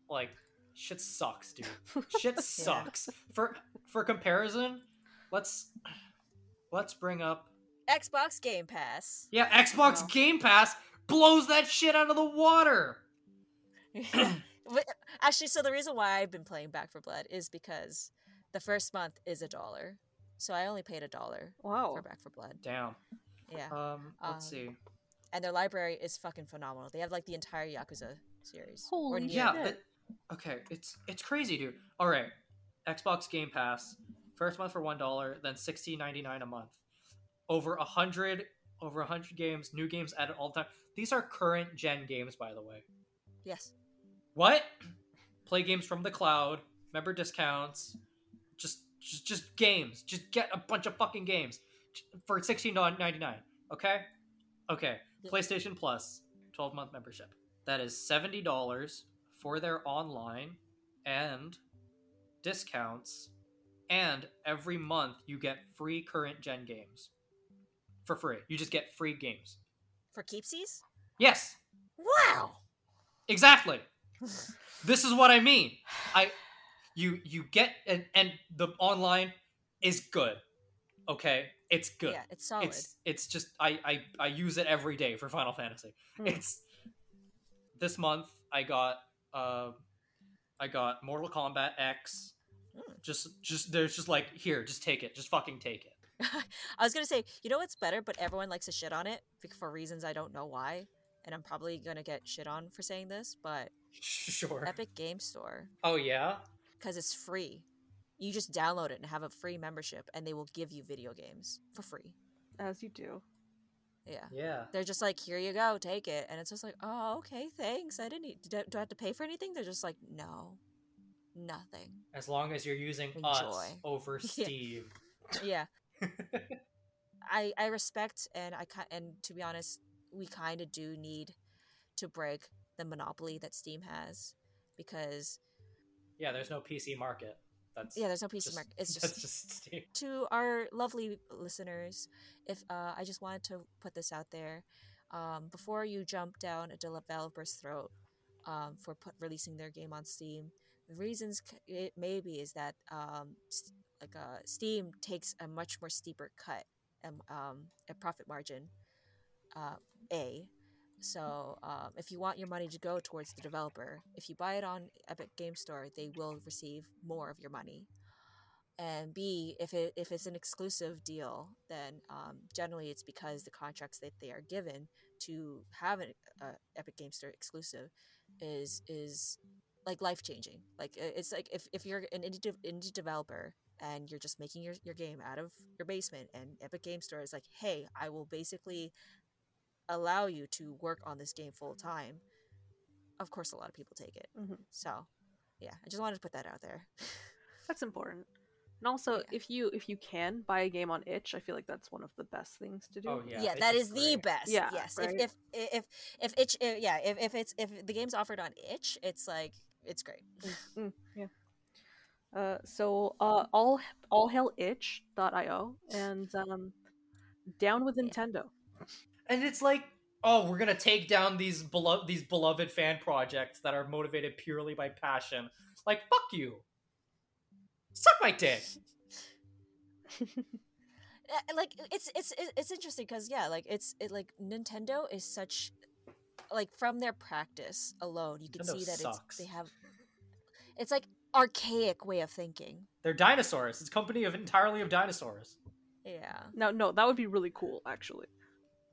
like shit sucks, dude. Shit sucks. For for comparison, let's let's bring up Xbox Game Pass. yeah, Xbox Wow. Game Pass blows that shit out of the water. Actually, so the reason why I've been playing Back for Blood is because the first month is a dollar, so I only paid a dollar wow. for Back for Blood. Damn. Yeah, Um, let's Um, see. and their library is fucking phenomenal. They have like the entire Yakuza series. Holy near Yeah, shit. it, okay, it's it's crazy, dude. All right, Xbox Game Pass, first month for one dollar, then sixteen ninety nine a month. Over a hundred, over a hundred games, new games added all the time. These are current gen games, by the way. Yes. What? Play games from the cloud, member discounts, just just just games. Just get a bunch of fucking games for sixteen ninety nine. Okay, okay. PlayStation Plus, twelve month membership. That is seventy dollars for their online and discounts, and every month you get free current gen games for free. You just get free games. For keepsies? Yes, Wow. exactly. this is what I mean. I you you get and and the online is good. Okay? It's good. Yeah, it's solid. It's it's just I, I I use it every day for Final Fantasy. Hmm. It's this month I got uh I got Mortal Kombat X. Hmm. Just just there's just like here, just take it. Just fucking take it. I was gonna say, you know what's better, but everyone likes to shit on it for reasons I don't know why, and I'm probably gonna get shit on for saying this, but Sure. Epic Game Store, Oh yeah? because it's free. You just download it and have a free membership, and they will give you video games for free. As you do. Yeah. Yeah. They're just like, here you go, take it. And it's just like, oh, okay, thanks. I didn't need, do, do I have to pay for anything? They're just like, no, nothing. As long as you're using us over. Steve. Yeah. I I respect and I and to be honest, we kind of do need to break the monopoly that Steam has because Yeah, there's no PC market. That's yeah, there's no PC just- market. It's that's just just Steam. to our lovely listeners. If uh, I just wanted to put this out there, um, before you jump down a developer's throat um, for put, releasing their game on Steam, the reasons it maybe is that um, like uh, Steam takes a much more steeper cut, um, um, a profit margin. Uh, a so um, if you want your money to go towards the developer, if you buy it on Epic Game Store, they will receive more of your money and B, if it if it's an exclusive deal, then um, generally it's because the contracts that they are given to have an uh, Epic Game Store exclusive is is like life changing. Like it's like if, if you're an indie, de- indie developer and you're just making your, your game out of your basement, and Epic Game Store is like, hey, I will basically allow you to work on this game full time. Of course, a lot of people take it. Mhm. So, yeah, I just wanted to put that out there. That's important. And also, Yeah. if you if you can buy a game on itch, I feel like that's one of the best things to do. Oh yeah, yeah, it's that is the best. Yeah, yes. right? If if if if itch, uh, yeah, if, if it's if the game's offered on itch, it's like it's great. Mm, yeah. Uh, so uh, all all hell itch.io and um, down with Nintendo. And it's like, oh, we're gonna take down these beloved these beloved fan projects that are motivated purely by passion. Like, fuck you. Suck my dick. Uh, like it's it's it's interesting because yeah, like it's it like Nintendo is such like from their practice alone, you can Nintendo see that sucks. it's they have it's like archaic way of thinking. They're dinosaurs. It's a company of entirely of dinosaurs. Yeah. No, no, that would be really cool, actually.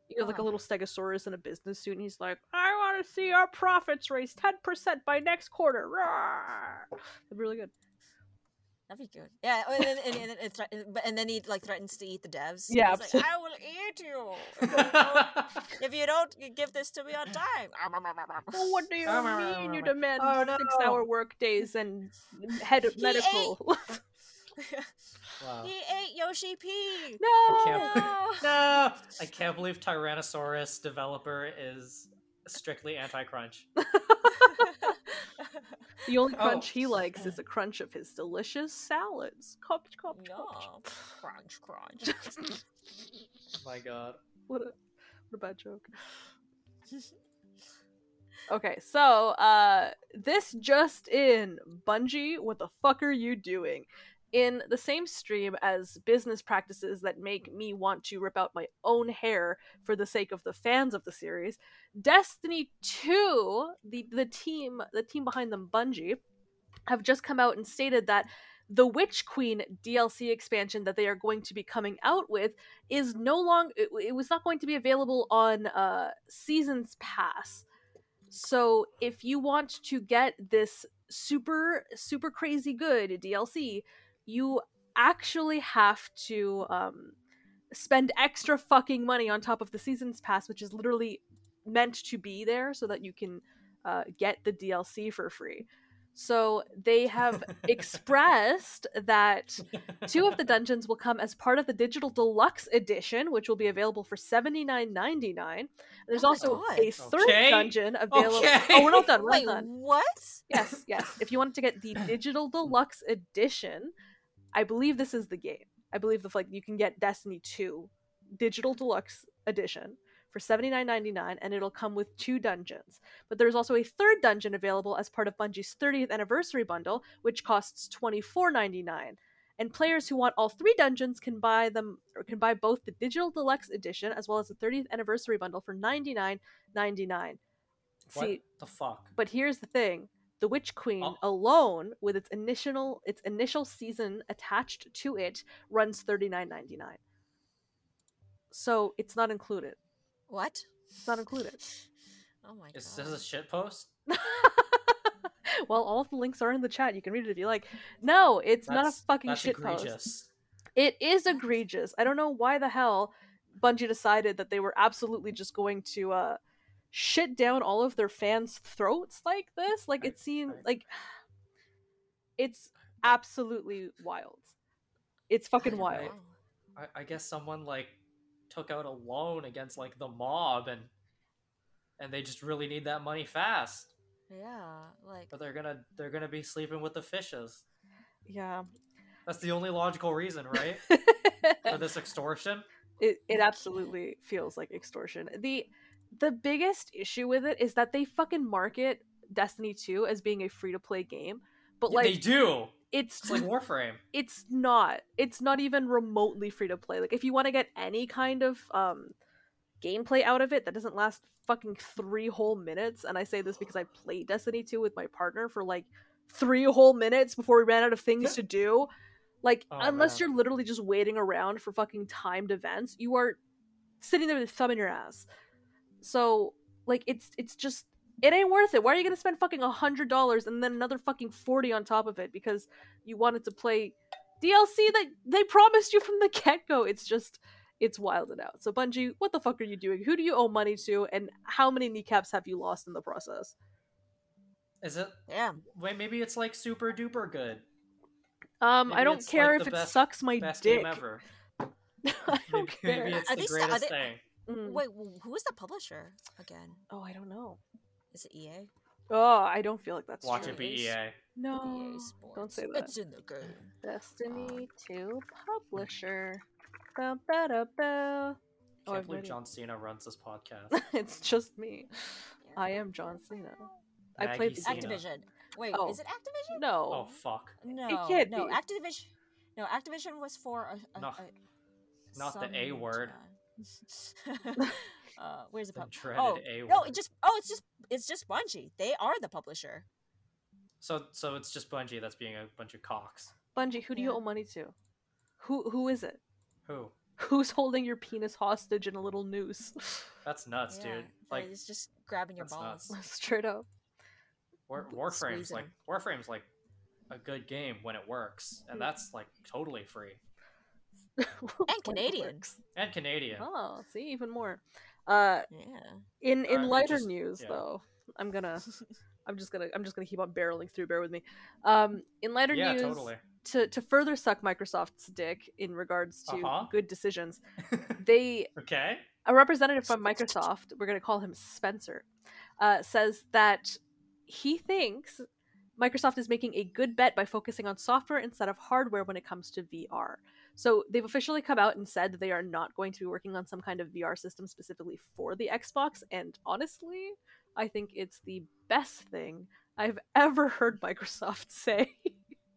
You have like a little Stegosaurus in a business suit, and he's like, "I want to see our profits raise ten percent by next quarter." Rawr." That'd be really good. That'd be good. Yeah, and then, and, and, and, thre- but- and then he like threatens to eat the devs. Yeah, He's like, I will eat you if you don't- if you don't give this to me on time. Well, what do you mean? You demand Oh, no. six-hour work days and head of He medical? wow. he ate Yoshi P. no. can't- No. No, I can't believe Tyrannosaurus developer is strictly anti-crunch. The only Oh. crunch he likes is the crunch of his delicious salads. Crunch, crunch, crunch. no. Crunch, crunch. My God. what a what a bad joke. Okay, so uh this just in, Bungie, what the fuck are you doing? In the same stream as business practices that make me want to rip out my own hair for the sake of the fans of the series, Destiny 2, the the team the team behind them, Bungie, have just come out and stated that the Witch Queen DLC expansion that they are going to be coming out with is no longer it, it was not going to be available on uh seasons pass. So if you want to get this super super crazy good dlc you actually have to um spend extra fucking money on top of the seasons pass which is literally meant to be there so that you can uh, get the dlc for free so they have expressed that Two of the dungeons will come as part of the digital deluxe edition, which will be available for seventy nine ninety nine. There's Oh my also God. a third Okay. dungeon available. Okay. Oh, we're not done. We're Wait, not done. what? Yes, yes. If you wanted to get the digital deluxe edition, I believe this is the game. I believe the like you can get Destiny two digital deluxe edition for seventy nine ninety nine, and it'll come with two dungeons. But there's also a third dungeon available as part of Bungie's 30th anniversary bundle, which costs twenty four ninety nine. And players who want all three dungeons can buy them or can buy both the digital deluxe edition as well as the 30th anniversary bundle for ninety nine ninety nine. What See, the fuck? but here's the thing: the Witch Queen Oh. alone, with its initial its initial season attached to it, runs thirty nine ninety nine. So it's not included. What? It's not included. Oh my Is god. this a shit post? well, all of the links are in the chat. You can read it if you like. No, it's not a fucking that's shit post. It is egregious. I don't know why the hell Bungie decided that they were absolutely just going to uh shit down all of their fans' throats like this. Like it seems like it's absolutely wild. It's fucking don't wild. I, I guess someone like took out a loan against like the mob and and they just really need that money fast. Yeah, like But they're gonna they're gonna be sleeping with the fishes. Yeah. That's the only logical reason, right? For this extortion. it it absolutely feels like extortion. The the biggest issue with it is that they fucking market Destiny 2 as being a free to play game, but Yeah, they do. it's It's like Warframe. it's not it's not even remotely free to play like if you want to get any kind of um gameplay out of it that doesn't last fucking three whole minutes and i say this because i played destiny 2 with my partner for like three whole minutes before we ran out of things to do like Oh, unless man. you're literally just waiting around for fucking timed events you are sitting there with a thumb in your ass so like it's it's just it ain't worth it why are you gonna spend fucking a hundred dollars and then another fucking 40 on top of it because you wanted to play DLC that they promised you from the get go. It's just, it's wilded out. So, Bungie, what the fuck are you doing? Who do you owe money to? And how many kneecaps have you lost in the process? Is it yeah. wait maybe it's like super duper good. Um, I don't care like, if the it best- sucks my Best dick. game ever. I don't Maybe, care. maybe it's Are the they greatest they- thing. Mm. Wait, who is the publisher again? Oh, I don't know. Is it EA? Oh, I don't feel like that's Watch true. it be EA. No, EA don't say that. It's in the game. Destiny 2 publisher. Ba, ba, da, ba. Oh, Can't I've believe John Cena runs this podcast. it's just me. I am John Cena. I played the Cena. Activision. Wait, Oh. is it Activision? No. Oh fuck! No, can't no. be. Activision. No, Activision was for a, a, No, a- not the A some word. Time. uh, where's the The pub? Oh A no, word. it just oh, it's just it's just Bungie. They are the publisher. So so it's just Bungie that's being a bunch of cocks. Bungie, who do you Yeah. owe money to? Who who is it? Who? Who's holding your penis hostage in a little noose? That's nuts, yeah, dude. that Like is just grabbing your balls. nuts. Straight up. War, Warframe's squeezing like 'em. Warframe's like a good game when it works, and that's like totally free When it Canadian. and Canadian. Oh, see, even more. Uh, Yeah. in in Uh, lighter just- news, yeah. though, I'm gonna, I'm just gonna, I'm just gonna keep on barreling through. Bear with me. Um, in lighter Yeah, news, totally. to to further suck Microsoft's dick in regards to Uh-huh. good decisions, they okay. a representative from Microsoft, we're going to call him Spencer, uh, says that he thinks Microsoft is making a good bet by focusing on software instead of hardware when it comes to VR. So they've officially come out and said that they are not going to be working on some kind of VR system specifically for the Xbox. And honestly, I think it's the best thing I've ever heard Microsoft say.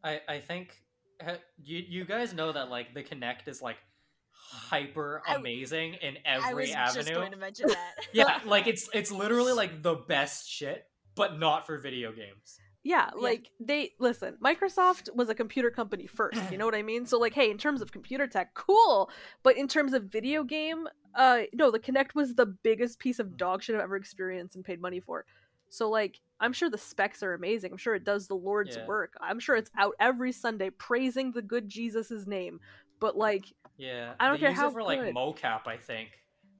I I think uh, you you guys know that like the Kinect is like hyper I- amazing in I every was just avenue. going to mention that. yeah, like it's it's literally like the best shit, but not for video games. Yeah, Yeah. like they listen, Microsoft was a computer company first, you know what I mean? So like hey, in terms of computer tech, cool, but in terms of video game, uh no, the Kinect was the biggest piece of dog shit I've ever experienced and paid money for. So like I'm sure the specs are amazing. I'm sure it does the Lord's Yeah. work. I'm sure it's out every Sunday praising the good Jesus' name. But like Yeah, I don't they care use how it for like good. mocap. I think.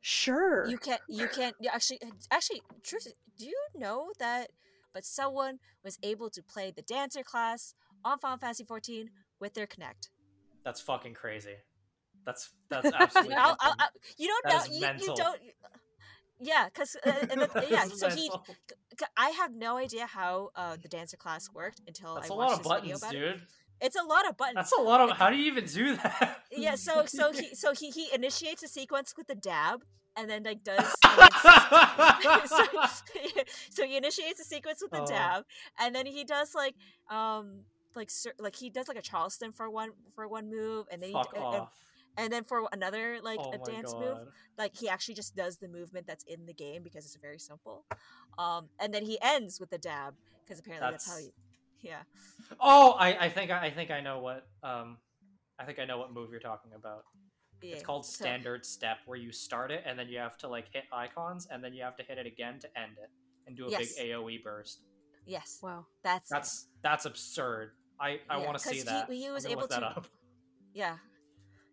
sure. You can't. You can't. Actually, actually, truth. Do you know that? But someone was able to play the dancer class on Final Fantasy 14 with their Kinect. That's fucking crazy. That's that's absolutely. I'll, I'll, I'll- you don't know. You, you don't. Yeah, because uh, yeah. So he. I have no idea how uh, the dancer class worked until That's I a watched lot of this video buttons, about it. It's a lot of buttons. That's a lot of. How do you even do that? yeah. So so he so he he initiates a sequence with the dab and then like does. so, so he initiates a sequence with the Oh. dab, and then he does like um like like he does like a Charleston for one for one move, and then he, Fuck and, and- and then for another like oh a dance god. move, like he actually just does the movement that's in the game because it's very simple. Um, and then he ends with the dab because apparently that's, how you. Yeah. Oh, I, I think I think I know what um, I think I know what move you're talking about. Yeah. It's called so- standard step, where you start it and then you have to like hit icons and then you have to hit it again to end it and do a Yes. big AOE burst. Yes, wow. that's it. That's that's absurd. I I Yeah, want to see he- that. he was able to- up. Yeah.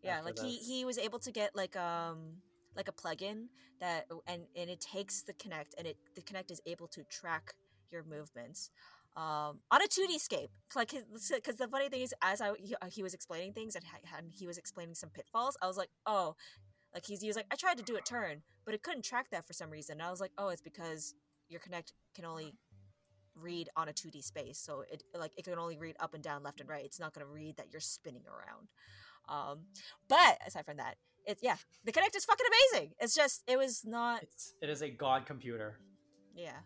Yeah, after like he he was able to get like um like a plugin that and and it takes the Kinect and it the Kinect is able to track your movements um on a 2D scape. Like cuz the funny thing is as I he, he was explaining things and, and he was explaining some pitfalls, I was like, "Oh, like he's he was like I tried to do a turn, but it couldn't track that for some reason." And I was like, "Oh, it's because your Kinect can only read on a 2D space. So it like it can only read up and down, left and right. It's not going to read that you're spinning around. Um, but aside from that, it's yeah, the Kinect is fucking amazing. It's just it was not It's it is a god computer. yeah,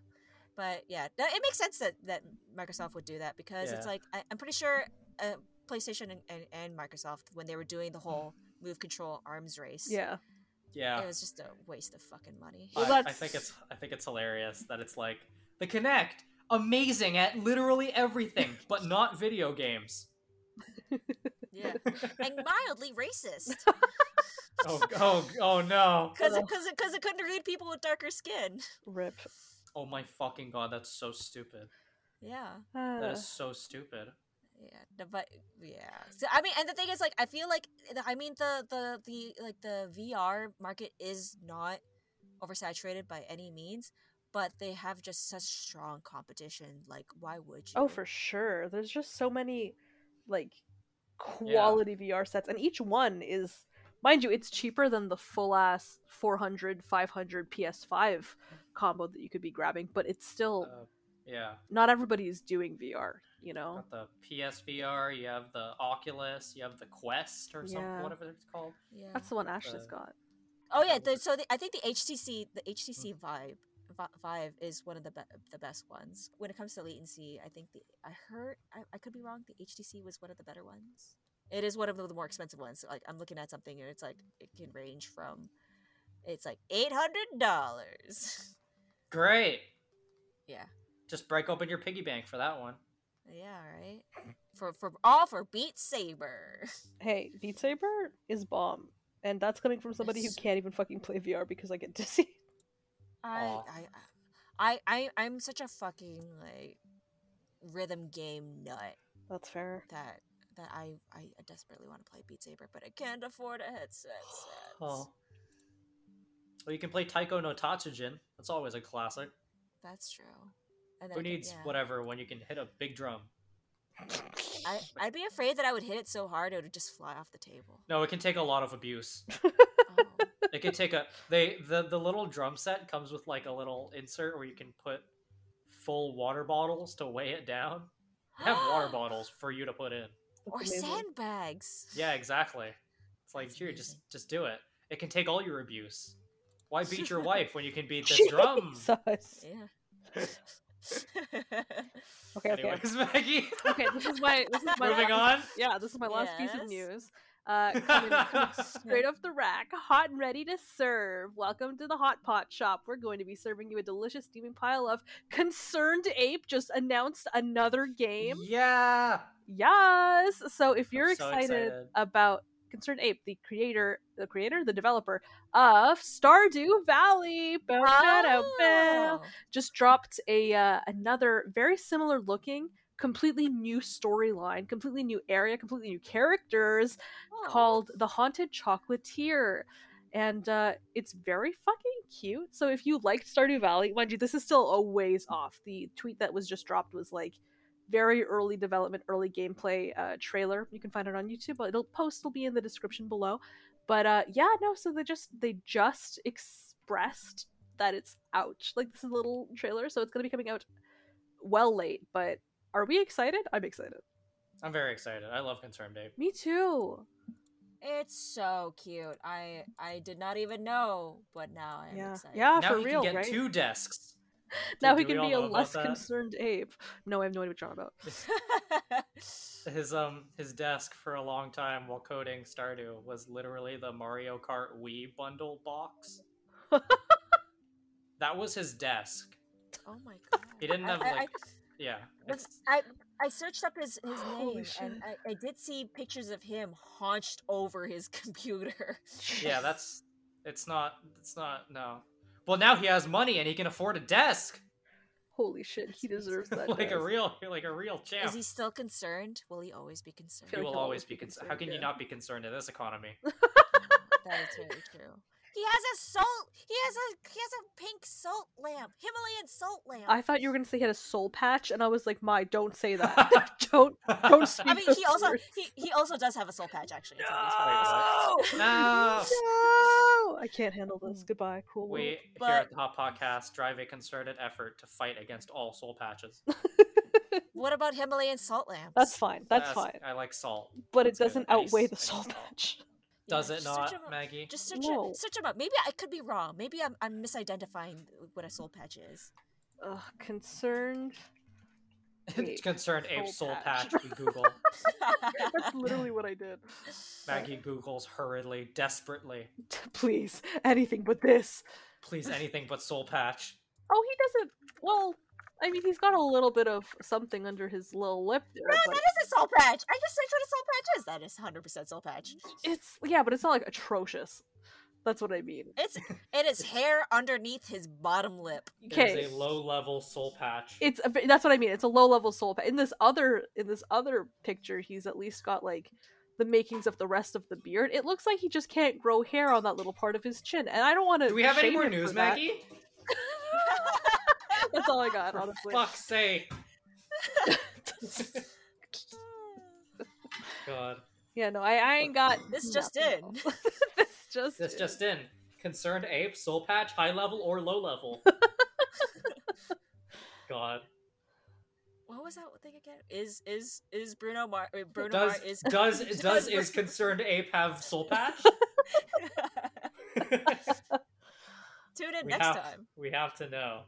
but yeah, it makes sense that that Microsoft would do that because it's like I, I'm pretty sure uh, PlayStation and, and, and Microsoft when they were doing the whole move control arms race, Yeah. Yeah. it was just a waste of fucking money. Well, I, I think it's I think it's hilarious that it's like the Kinect, amazing at literally everything, but not video games. Yeah, and mildly racist oh, oh, oh no! because because because it couldn't read people with darker skin. Rip. Oh my fucking god, that's so stupid. Yeah. That Uh, so stupid. Yeah, the- but yeah. So I mean, and the thing is, like, I feel like I mean the the the like the VR market is not oversaturated by any means, but they have just such strong competition. Like, why would you? Oh, for sure. There's just so many, like, quality VR sets, and each one is, mind you, it's cheaper than the full ass 400, 500 PS5 combo that you could be grabbing, but it's still Uh, yeah. not everybody is doing VR. You know, Got the PSVR, you have the Oculus, you have the Quest or Yeah. something, whatever it's called. Yeah. that's the one Ashley's got. Oh yeah, the, so the, I think the HTC the HTC Vive Vi- Vive is one of the be- the best ones when it comes to latency. I think the I heard I, I could be wrong. The HTC was one of the better ones. It is one of the, the more expensive ones. Like I'm looking at something and it's like it can range from it's like eight hundred dollars. Great. yeah, Just break open your piggy bank for that one. yeah, right. For for all for Beat Saber. Hey, Beat Saber is bomb, and that's coming from somebody who can't even fucking play VR because I get dizzy. I, Aw. I I I I'm such a fucking like rhythm game nut. That's fair. that that I I desperately want to play Beat Saber, but I can't afford a headset. Sad. Oh. Well, you can play Taiko no Tatsujin. That's always a classic. That's true. And Who I can- needs yeah. whatever when you can hit a big drum? I I'd be afraid that I would hit it so hard it would just fly off the table. No, it can take a lot of abuse. Oh. It can take a they the the little drum set comes with like a little insert where you can put full water bottles to weigh it down. They have water bottles for you to put in. or sandbags. Yeah, exactly. It's like That's here, just just do it. It can take all your abuse. Why beat your wife when you can beat this drum? Jesus. Yeah. Okay, okay. Anyways, Maggie. Okay, this is my this is my Moving last, on. Yeah, this is my last piece of news. Uh, coming, coming straight off the rack, hot and ready to serve. Welcome to the Hot Pot Shop. We're going to be serving you a delicious steaming pile of Concerned Ape. Just announced another game. Yeah. Yes. So if you're so excited, excited. about Concerned Ape, the creator, the creator, the developer of Stardew Valley, Oh. just dropped a uh, another very similar looking, completely new storyline, completely new area, completely new characters Oh. called The Haunted Chocolatier. And uh, it's very fucking cute. So if you liked Stardew Valley, mind you, this is still a ways off. The tweet that was just dropped was like very early development, early gameplay uh, trailer. You can find it on YouTube. but It'll post will be in the description below. But uh, yeah, no. So they just they just expressed that it's out. Like this is a little trailer, so it's gonna be coming out well late. But are we excited? I'm excited. I'm very excited. I love Concerned Ape. Me too. It's so cute. I I did not even know, but now I'm yeah, excited. yeah, now for he real, can get right? two desks. now Do- he do can be a less that? concerned ape. No, I have no idea what you're talking about. His um his desk for a long time while coding Stardew was literally the Mario Kart Wii bundle box. that was his desk. oh my god. He didn't have I- like I- yeah. It's, I I searched up his his name and I, I did see pictures of him haunched over his computer. yeah, that's it's not it's not no. Well, now he has money and he can afford a desk Holy shit, he deserves that. like a real like a real champ. Is he still concerned? Will he always be concerned? He feel like will always always be be concerned. concerned, How can you not be concerned in this economy? That is very true. He has a salt. He has a he has a pink salt lamp, Himalayan salt lamp. I thought you were gonna say he had a soul patch, and I was like, "My, don't say that. don't, don't speak." I mean, those he also words. he, he also does have a soul patch. Actually, it's on his face. no. No, I can't handle this. Mm. Goodbye, cruel world. We here But- at the Hotpotcast drive a concerted effort to fight against all soul patches. What about Himalayan salt lamps? That's fine. That's fine. I like salt. But it that's good. doesn't I need outweigh the soul salt. patch. Yeah, Does it just not, up- Maggie? Just search No. it, search him up. Maybe I could be wrong. Maybe I'm I'm misidentifying what a soul patch is. Ugh, concerned. Wait, Concerned ape soul soul patch. patch. We Google. That's literally what I did. Maggie Googles hurriedly, desperately. Please, anything but this. Please, anything but soul patch. Oh, he doesn't. Well, I mean, he's got a little bit of something under his little lip there, No, but that is a soul patch. I just searched what a soul patch is. That is 100 percent soul patch. it's yeah, but it's not like atrocious. That's what I mean. It's it is hair underneath his bottom lip. It Okay, is a low level soul patch. it's a, that's what I mean. It's a low level soul. patch. in this other in this other picture, he's at least got like the makings of the rest of the beard. It looks like he just can't grow hair on that little part of his chin, and I don't want to. Do we have any more news, Maggie? That's all I got, honestly. Fuck's sake. God. Yeah, no, I, I ain't got This just in. else. this just This in. just in. Concerned ape, soul patch, high level or low level. God. What was that thing again? Is is is Bruno Mar Bruno Does Mars is does does does is concerned ape have soul patch? Tune in we next have time. we have to know.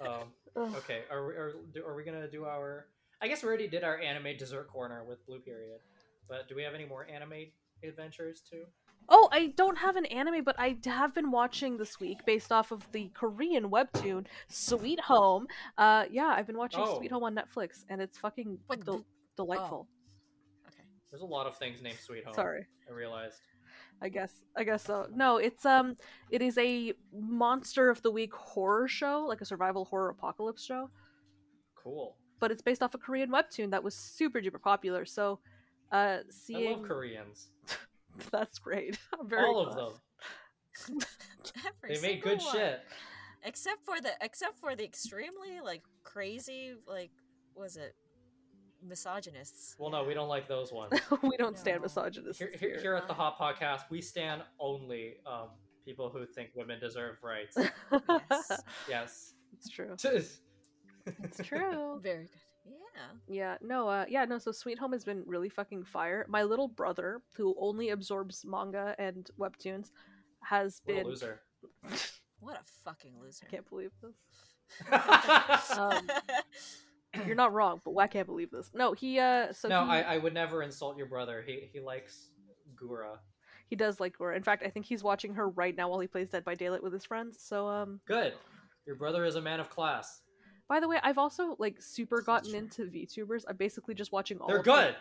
Um, okay, are we are, are we gonna do our? I guess we already did our anime dessert corner with Blue Period, but do we have any more anime adventures too? Oh, I don't have an anime, but I have been watching this week based off of the Korean webtoon Sweet Home. Uh, yeah, I've been watching Oh. Sweet Home on Netflix, and it's fucking Wait, del- bl- delightful. Okay. There's a lot of things named Sweet Home. Sorry, I realized. I guess I guess so. No, it's um, it is a monster of the week horror show, like a survival horror apocalypse show. Cool. But it's based off a Korean webtoon that was super duper popular. So, uh, seeing I love Koreans. that's great. I'm very All of them. Every They make good one. shit. Except for the except for the extremely like crazy like was it misogynists. Well, no, we don't like those ones. we don't stand misogynists. misogynist. here, here, here at the Hotpotcast, we stand only um, people who think women deserve rights. Yes. yes. it's true. It's true. Very good. Yeah. Yeah, no, uh, yeah, no. So Sweet Home has been really fucking fire. My little brother, who only absorbs manga and webtoons, has What a been. loser. What a fucking loser. I can't believe this. Um, You're not wrong, but I can't believe this. No, he uh, so no, he, I, I would never insult your brother. He he likes Gura. he does like Gura. In fact, I think he's watching her right now while he plays Dead by Daylight with his friends. So um, Good. Your brother is a man of class. By the way, I've also like super gotten into VTubers. I'm basically just watching all. Of They're good.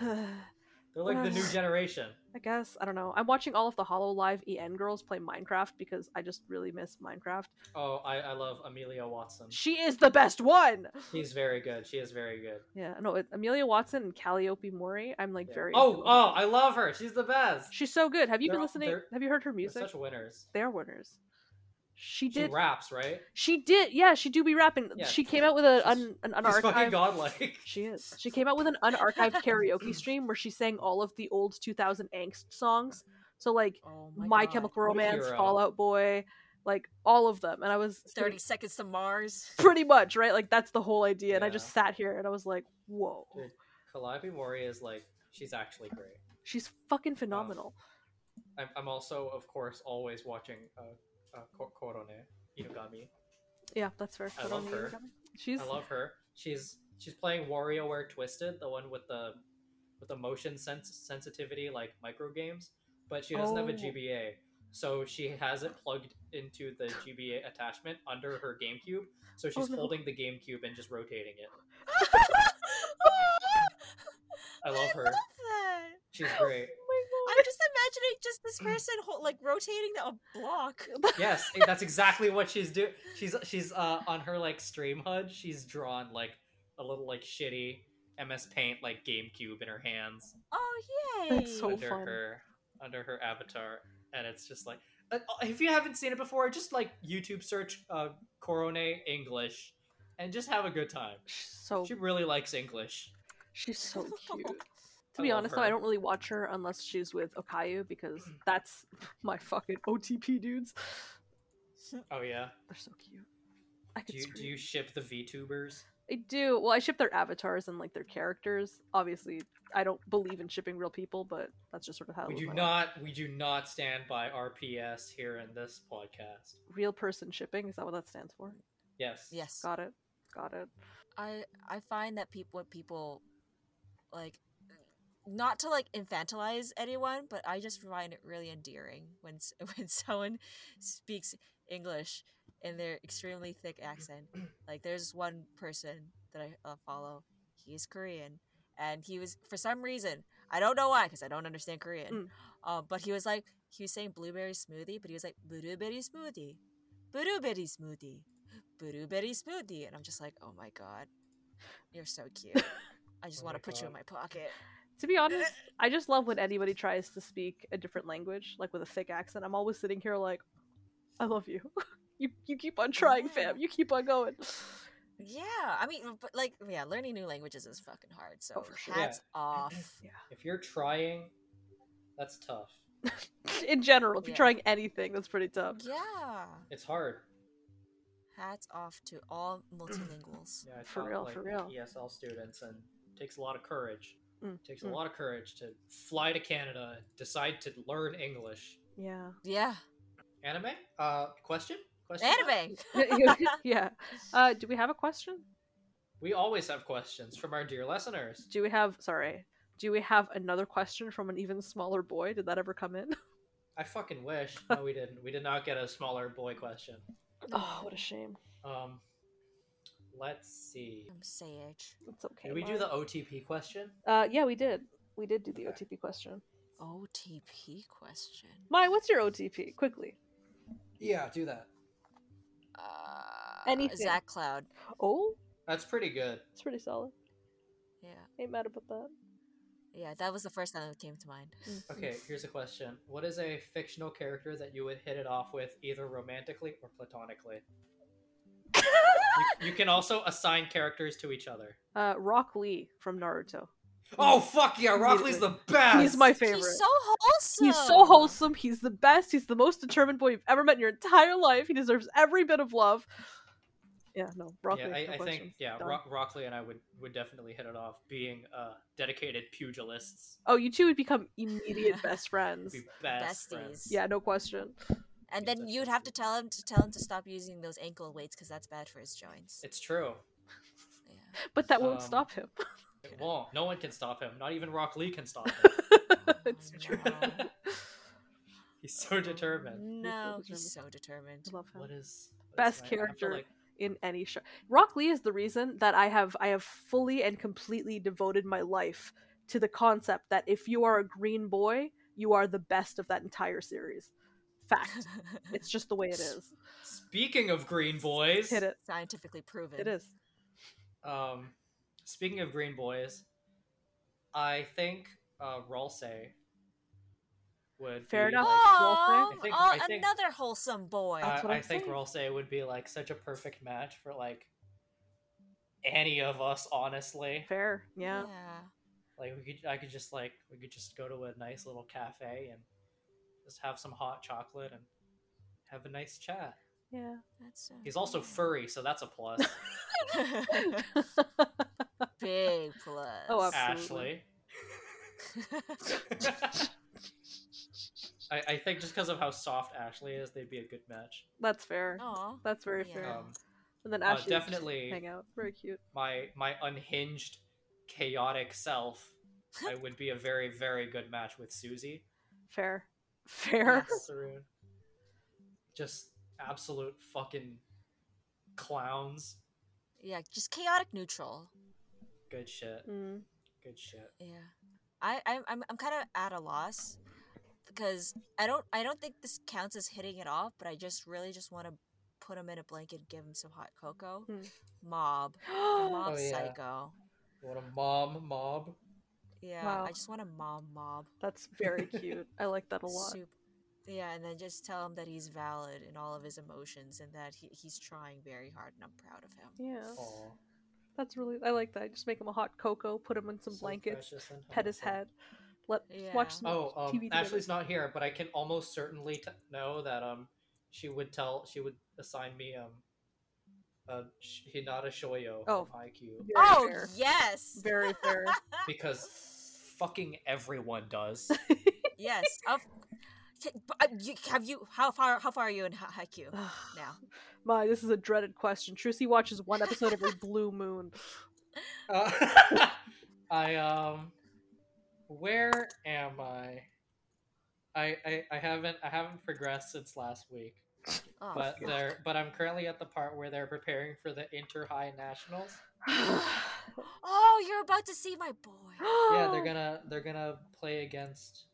The... They're like the new generation. I guess I don't know. I'm watching all of the Hololive EN girls play Minecraft because I just really miss Minecraft. Oh, I, I love Amelia Watson. She is the best one. She's very good. She is very good. Yeah, no, it, Amelia Watson and Calliope Mori. I'm like Yeah. very. Oh, oh, I love her. She's the best. she's so good. Have you They're been listening? Have you heard her They're music? such winners. They are winners. She She did. raps, right? She did. Yeah, she do be rapping. Yeah. She came out with a She's- un, an She's fucking godlike. She is. She came out with an unarchived karaoke stream where she sang all of the old 2000 angst songs. So like oh My, my, Chemical Romance, hero. Fall Out Boy, like all of them. And I was Thirty seconds to Mars. pretty much right. Like that's the whole idea. And I just sat here and I was like, whoa, Dude, Calliope Mori is like, she's actually great. she's fucking phenomenal. I'm, I'm also, of course, always watching uh, uh, Ko- Korone Inugami. yeah, that's fair. I love her. She's I love her. She's she's playing WarioWare Twisted, the one with the with the motion sens- sensitivity like micro games, but she doesn't have a Oh. GBA. So she has it plugged into the GBA attachment under her GameCube. So she's Oh, no. holding the GameCube and just rotating it. I love her. I love. She's great. Just imagining just this person hol- like rotating a block. Yes, that's exactly what she's doing. She's she's uh on her like stream HUD. She's drawn like a little like shitty MS Paint like GameCube in her hands. Oh yay! That's so under fun. her under her avatar and it's just like uh, if you haven't seen it before just like youtube search uh Korone english and just have a good time She's so she really likes english she's so cute. To be love honest, though, I don't really watch her unless she's with Okayu because that's my fucking OTP dudes. oh yeah They're so cute. I do you, do you ship the vtubers I do. Well, I ship their avatars and like their characters. Obviously, I don't believe in shipping real people, but that's just sort of how. We do my life. not we do not stand by rps here in this podcast Real person shipping is that what that stands for? yes Yes. Got it. Got it. I I find that people people like not to like infantilize anyone, but I just find it really endearing when when someone speaks English in their extremely thick accent. Like there's one person that I uh, follow. He is Korean, and he was for some reason I don't know why because I don't understand Korean. Mm. Uh, but he was like he was saying blueberry smoothie, but he was like blueberry smoothie, blueberry smoothie, blueberry smoothie, and I'm just like, oh my god, you're so cute. I just Oh want to put you in my pocket. To be honest, I just love when anybody tries to speak a different language, like with a thick accent. I'm always sitting here like, I love you. you you keep on trying, fam. You keep on going. Yeah, I mean, but like, yeah, learning new languages is fucking hard. So Oh, sure. hats off. If you're trying, that's tough. In general, if you're trying anything, that's pretty tough. Yeah, It's hard. hats off to all multilinguals. Yeah, For real, like, for real. ESL students, and it takes a lot of courage. Mm, It takes a mm. lot of courage to fly to Canada, and decide to learn English. Yeah. Yeah, Anime? Uh, question? Question? anime. yeah. Uh, do we have a question? We always have questions from our dear listeners. Do we have sorry? Do we have another question from an even smaller boy? Did that ever come in? I fucking wish. No, we didn't. We did not get a smaller boy question. Oh, what a shame. Um, let's see. I'm Sage. It's okay. Did we do the OTP question? Uh, yeah, we did. We did do the Okay. OTP question. OTP question. Maya, what's your OTP? Quickly. Yeah, do that. Uh, Anything. Zack Cloud. Oh, That's pretty good. it's pretty solid. Yeah, Ain't mad about that. yeah, that was the first time that came to mind. Mm, Okay, here's a question. What is a fictional character that you would hit it off with either romantically or platonically? You, you can also assign characters to each other. Uh, Rock Lee from Naruto. Oh fuck yeah, Rock Lee's the best. He's my favorite. He's so wholesome. He's so wholesome. He's the best. He's the most determined boy you've ever met in your entire life. He deserves every bit of love. Yeah, no, Rock yeah, Lee. I, no I think yeah, Done. Rock, Lee and I would would definitely hit it off, being uh, dedicated pugilists, Oh, you two would become immediate best friends. be best Besties. friends. Yeah, no question. And then you'd have to tell him to tell him to stop using those ankle weights because that's bad for his joints. It's true. Yeah. But that won't Um, stop him. It won't. No one can stop him. Not even Rock Lee can stop him. it's true. He's so determined. No, he's so determined. I love him. What is what Best is my- I feel character. like- in any show. Rock Lee is the reason that I have I have fully and completely devoted my life to the concept that if you are a green boy, you are the best of that entire series. Fact. it's just the way it is. Speaking of green boys, Hit it. Scientifically proven. It is. Um, speaking of green boys, I think uh, Ralsei would Fair be enough. like- Oh, I think- oh I think- another wholesome boy. That's I, I think saying. Ralsei would be like such a perfect match for like any of us. Honestly, Fair. Yeah. like we could, I could just like we could just go to a nice little cafe and just have some hot chocolate and have a nice chat. Yeah. That's so He's also cool. furry, so that's a plus. Big plus. Oh, absolutely. Ashley. I, I think just because of how soft Ashley is, they'd be a good match. That's fair. Aw. That's very Yeah. fair. Um, and then uh, Ashley would definitely- hang out. Very cute. my my unhinged, chaotic self, I would be a very very good match with Susie Fair. Fair. Yes. Just absolute fucking clowns. Yeah, just chaotic neutral. Good shit. Mm. Good shit. Yeah, I I'm I'm, I'm kind of at a loss because I don't I don't think this counts as hitting it off, but I just really just want to put him in a blanket, and give him some hot cocoa. Hmm. Mob, mob Oh, yeah. psycho. What a mom mob. Yeah, Wow. I just want a mom mob. That's very cute. I like that a lot. Sup- Yeah, and then just tell him that he's valid in all of his emotions and that he, he's trying very hard, and I'm proud of him. Yeah. Aw, That's really I like that. Just make him a hot cocoa, put him in some so blankets, pet his head, let Yeah. watch some Oh, um, TV. together. Ashley's not here, but I can almost certainly t- know that um, she would tell, she would assign me um, a Sh- Hinata Shoyo Oh. from Haikyuu Very oh fair. yes, Very fair. because fucking everyone does. yes. Of, K- but, uh, you, have you? How far? How far are you in Ha- Haikyuu now? My, this is a dreaded question. Trucy watches one episode every blue moon. Uh, I um, where am I? I, I I haven't I haven't progressed since last week, Oh, but fuck. they're but I'm currently at the part where they're preparing for the inter high nationals. oh, you're about to see my boy. Yeah, they're gonna they're gonna play against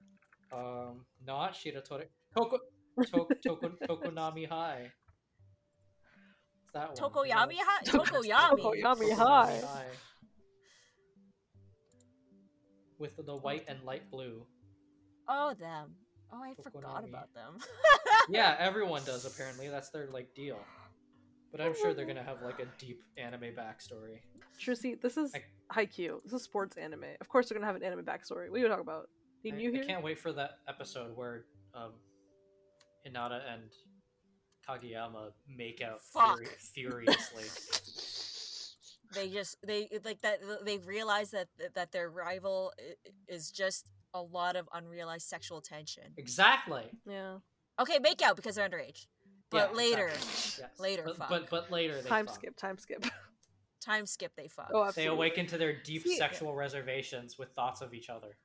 um not Shiratori Toko to, Toko, Tokonami High. It's that one. Tokoyami High. Tokoyami. Tokoyami. Tokonami High. With the white and light blue. Oh, them. Oh, I forgot Tokonami. about them. Yeah, everyone does apparently. That's their like deal. But I'm sure they're gonna have like a deep anime backstory. Trissy, this is I- Haikyuu. This is sports anime. Of course, they're gonna have an anime backstory. What are you talking about? Did I, you I can't wait for that episode where um, Hinata and Kageyama make out Fuck. furi- furiously. they just they like that they realize that that their rival is just a lot of unrealized sexual tension. exactly. Yeah. Okay, make out because they're underage. But Yeah, later, exactly. Yes. later But, fuck. but but later they Time fuck. skip. Time skip. time skip they fuck. oh, They awaken to their deep See- sexual reservations with thoughts of each other.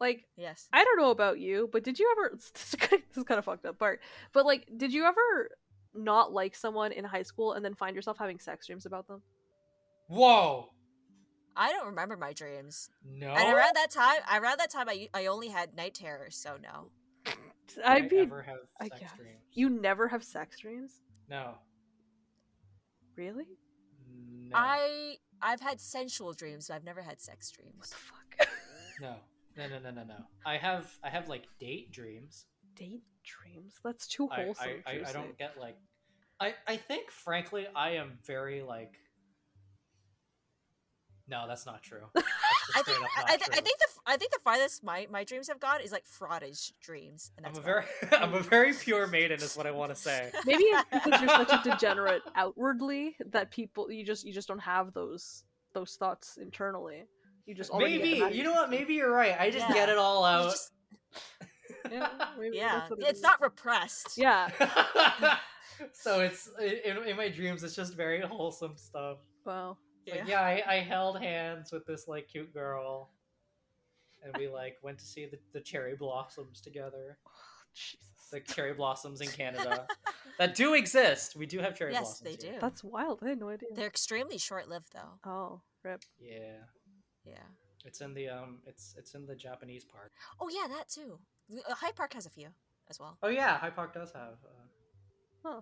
Like Yes. I don't know about you, but did you ever? This is kind of fucked up part. But like, did you ever not like someone in high school and then find yourself having sex dreams about them? Whoa! I don't remember my dreams. No. And around that time, around that time, I I only had night terrors, so no. I I mean, ever have I sex guess. dreams? you never have sex dreams, No. really? No. I I've had sensual dreams, but I've never had sex dreams. What the fuck? No. No. No. No. No. No. I have. I have like date dreams. Date dreams? That's too I, wholesome. I, I, I Trissy. don't get like I I think frankly I am very like No, that's not true. That's I think up I, not I, th- I think the f- I think the farthest my, my dreams have gone is like fraudage dreams, and I'm a very I'm a very pure maiden is what I want to say. Maybe it's because you're such a degenerate outwardly that people you just you just don't have those those thoughts internally. You just already get them Maybe you know what? Maybe you're right. I just Yeah. get it all out. just- Yeah, yeah, it it's is. not repressed. Yeah. so it's in, in my dreams. It's just very wholesome stuff. Wow. Like, yeah, I, I held hands with this like cute girl, and we like went to see the, the cherry blossoms together. Jesus. The cherry blossoms in Canada that do exist. We do have cherry Yes, blossoms. they here. do. That's wild. I had no idea. They're extremely short lived, though. Oh, rip. Yeah, Yeah. it's in the um, it's it's in the Japanese park. Oh yeah, that too. Uh, Hyde Park has a few as well. Oh yeah, High Park does have. Uh... Huh.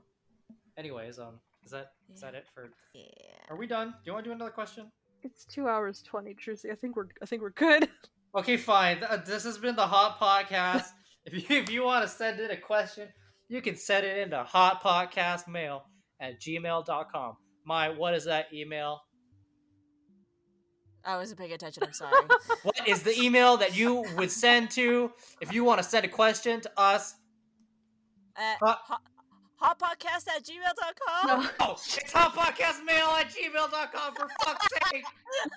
Anyways, um, is that is Yeah. that it for? Yeah. Are we done? Do you want to do another question? It's two hours twenty, Trucy. I think we're I think we're good. Okay, fine. Uh, This has been the Hotpotcast. if you if you want to send in a question, you can send it into Hotpotcast Mail at gmail.com. My what is that email? I wasn't paying attention. I'm sorry. What is the email that you would send to if you want to send a question to us? At Hot- hot, hotpotcast at gmail.com. No, Oh, it's hotpotcastmail at gmail.com for fuck's sake!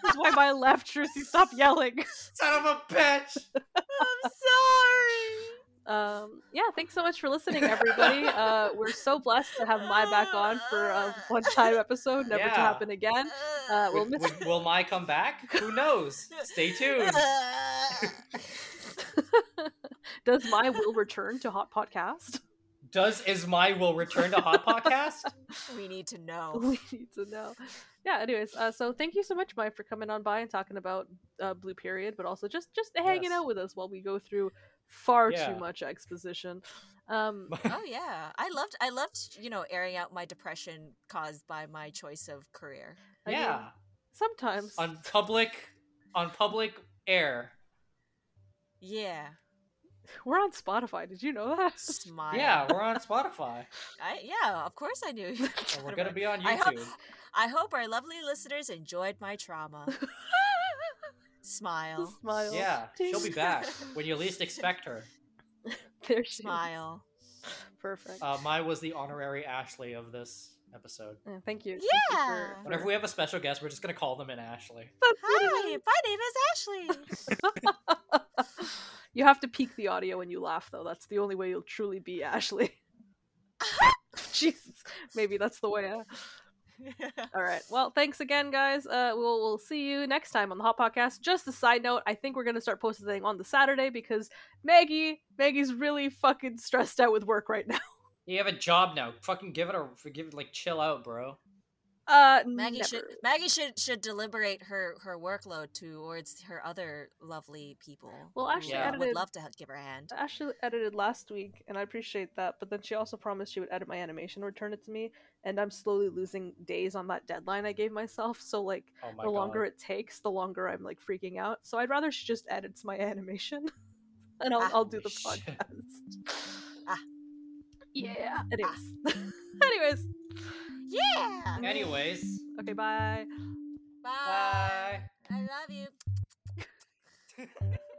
this is why my left, Trucy. Stop yelling. Son of a bitch! I'm sorry. Um, yeah, thanks so much for listening, everybody. Uh, we're so blessed to have My back on for a one-time episode, never to happen again. Uh, we'll Would- miss. would- will My come back? Who knows? Stay tuned. Does My will return to Hotpotcast? Does is my will return to Hotpotcast? we need to know. we need to know. Yeah. Anyways, uh, so thank you so much, My, for coming on by and talking about uh, Blue Period, but also just just hanging Yes. out with us while we go through far Yeah. too much exposition. Um, Oh yeah, I loved I loved you know airing out my depression caused by my choice of career. I mean, yeah. sometimes on public on public air. Yeah, we're on Spotify. Did you know that? smile. Yeah, we're on Spotify. I, yeah, of course I knew. And we're gonna be on I hope- YouTube. I hope our lovely listeners enjoyed my trauma. Smile, Smile. Yeah, she'll be back when you least expect her. There she is. smile. Perfect. Uh, My was the honorary Ashley of this episode. Yeah, thank you. Thank you Yeah. for- for- Whenever we have a special guest, we're just gonna call them in Ashley. That's Hi, my name is Ashley. you have to peak the audio when you laugh, though. That's the only way you'll truly be Ashley. Jesus, maybe that's the way. All right. Well, thanks again, guys. Uh, we'll we'll see you next time on the Hotpotcast. Just a side note, I think we're gonna start posting on the Saturday because Maggie, Maggie's really fucking stressed out with work right now. You have a job now. Fucking give it a give it like chill out, bro. Uh, Maggie never. should Maggie should should deliberate her her workload towards her other lovely people. Well, who, actually, uh, edited- would love to h- give her a hand. Ashley edited last week, and I appreciate that. But then she also promised she would edit my animation, and return it to me, and I'm slowly losing days on that deadline I gave myself. So like, Oh my the longer it takes, the longer I'm like freaking out. So I'd rather she just edits my animation, and I'll Ah. I'll do the shit. podcast. Ah. Yeah. Anyways. Anyways. Yeah. Anyways, Okay, bye. Bye. bye. I love you.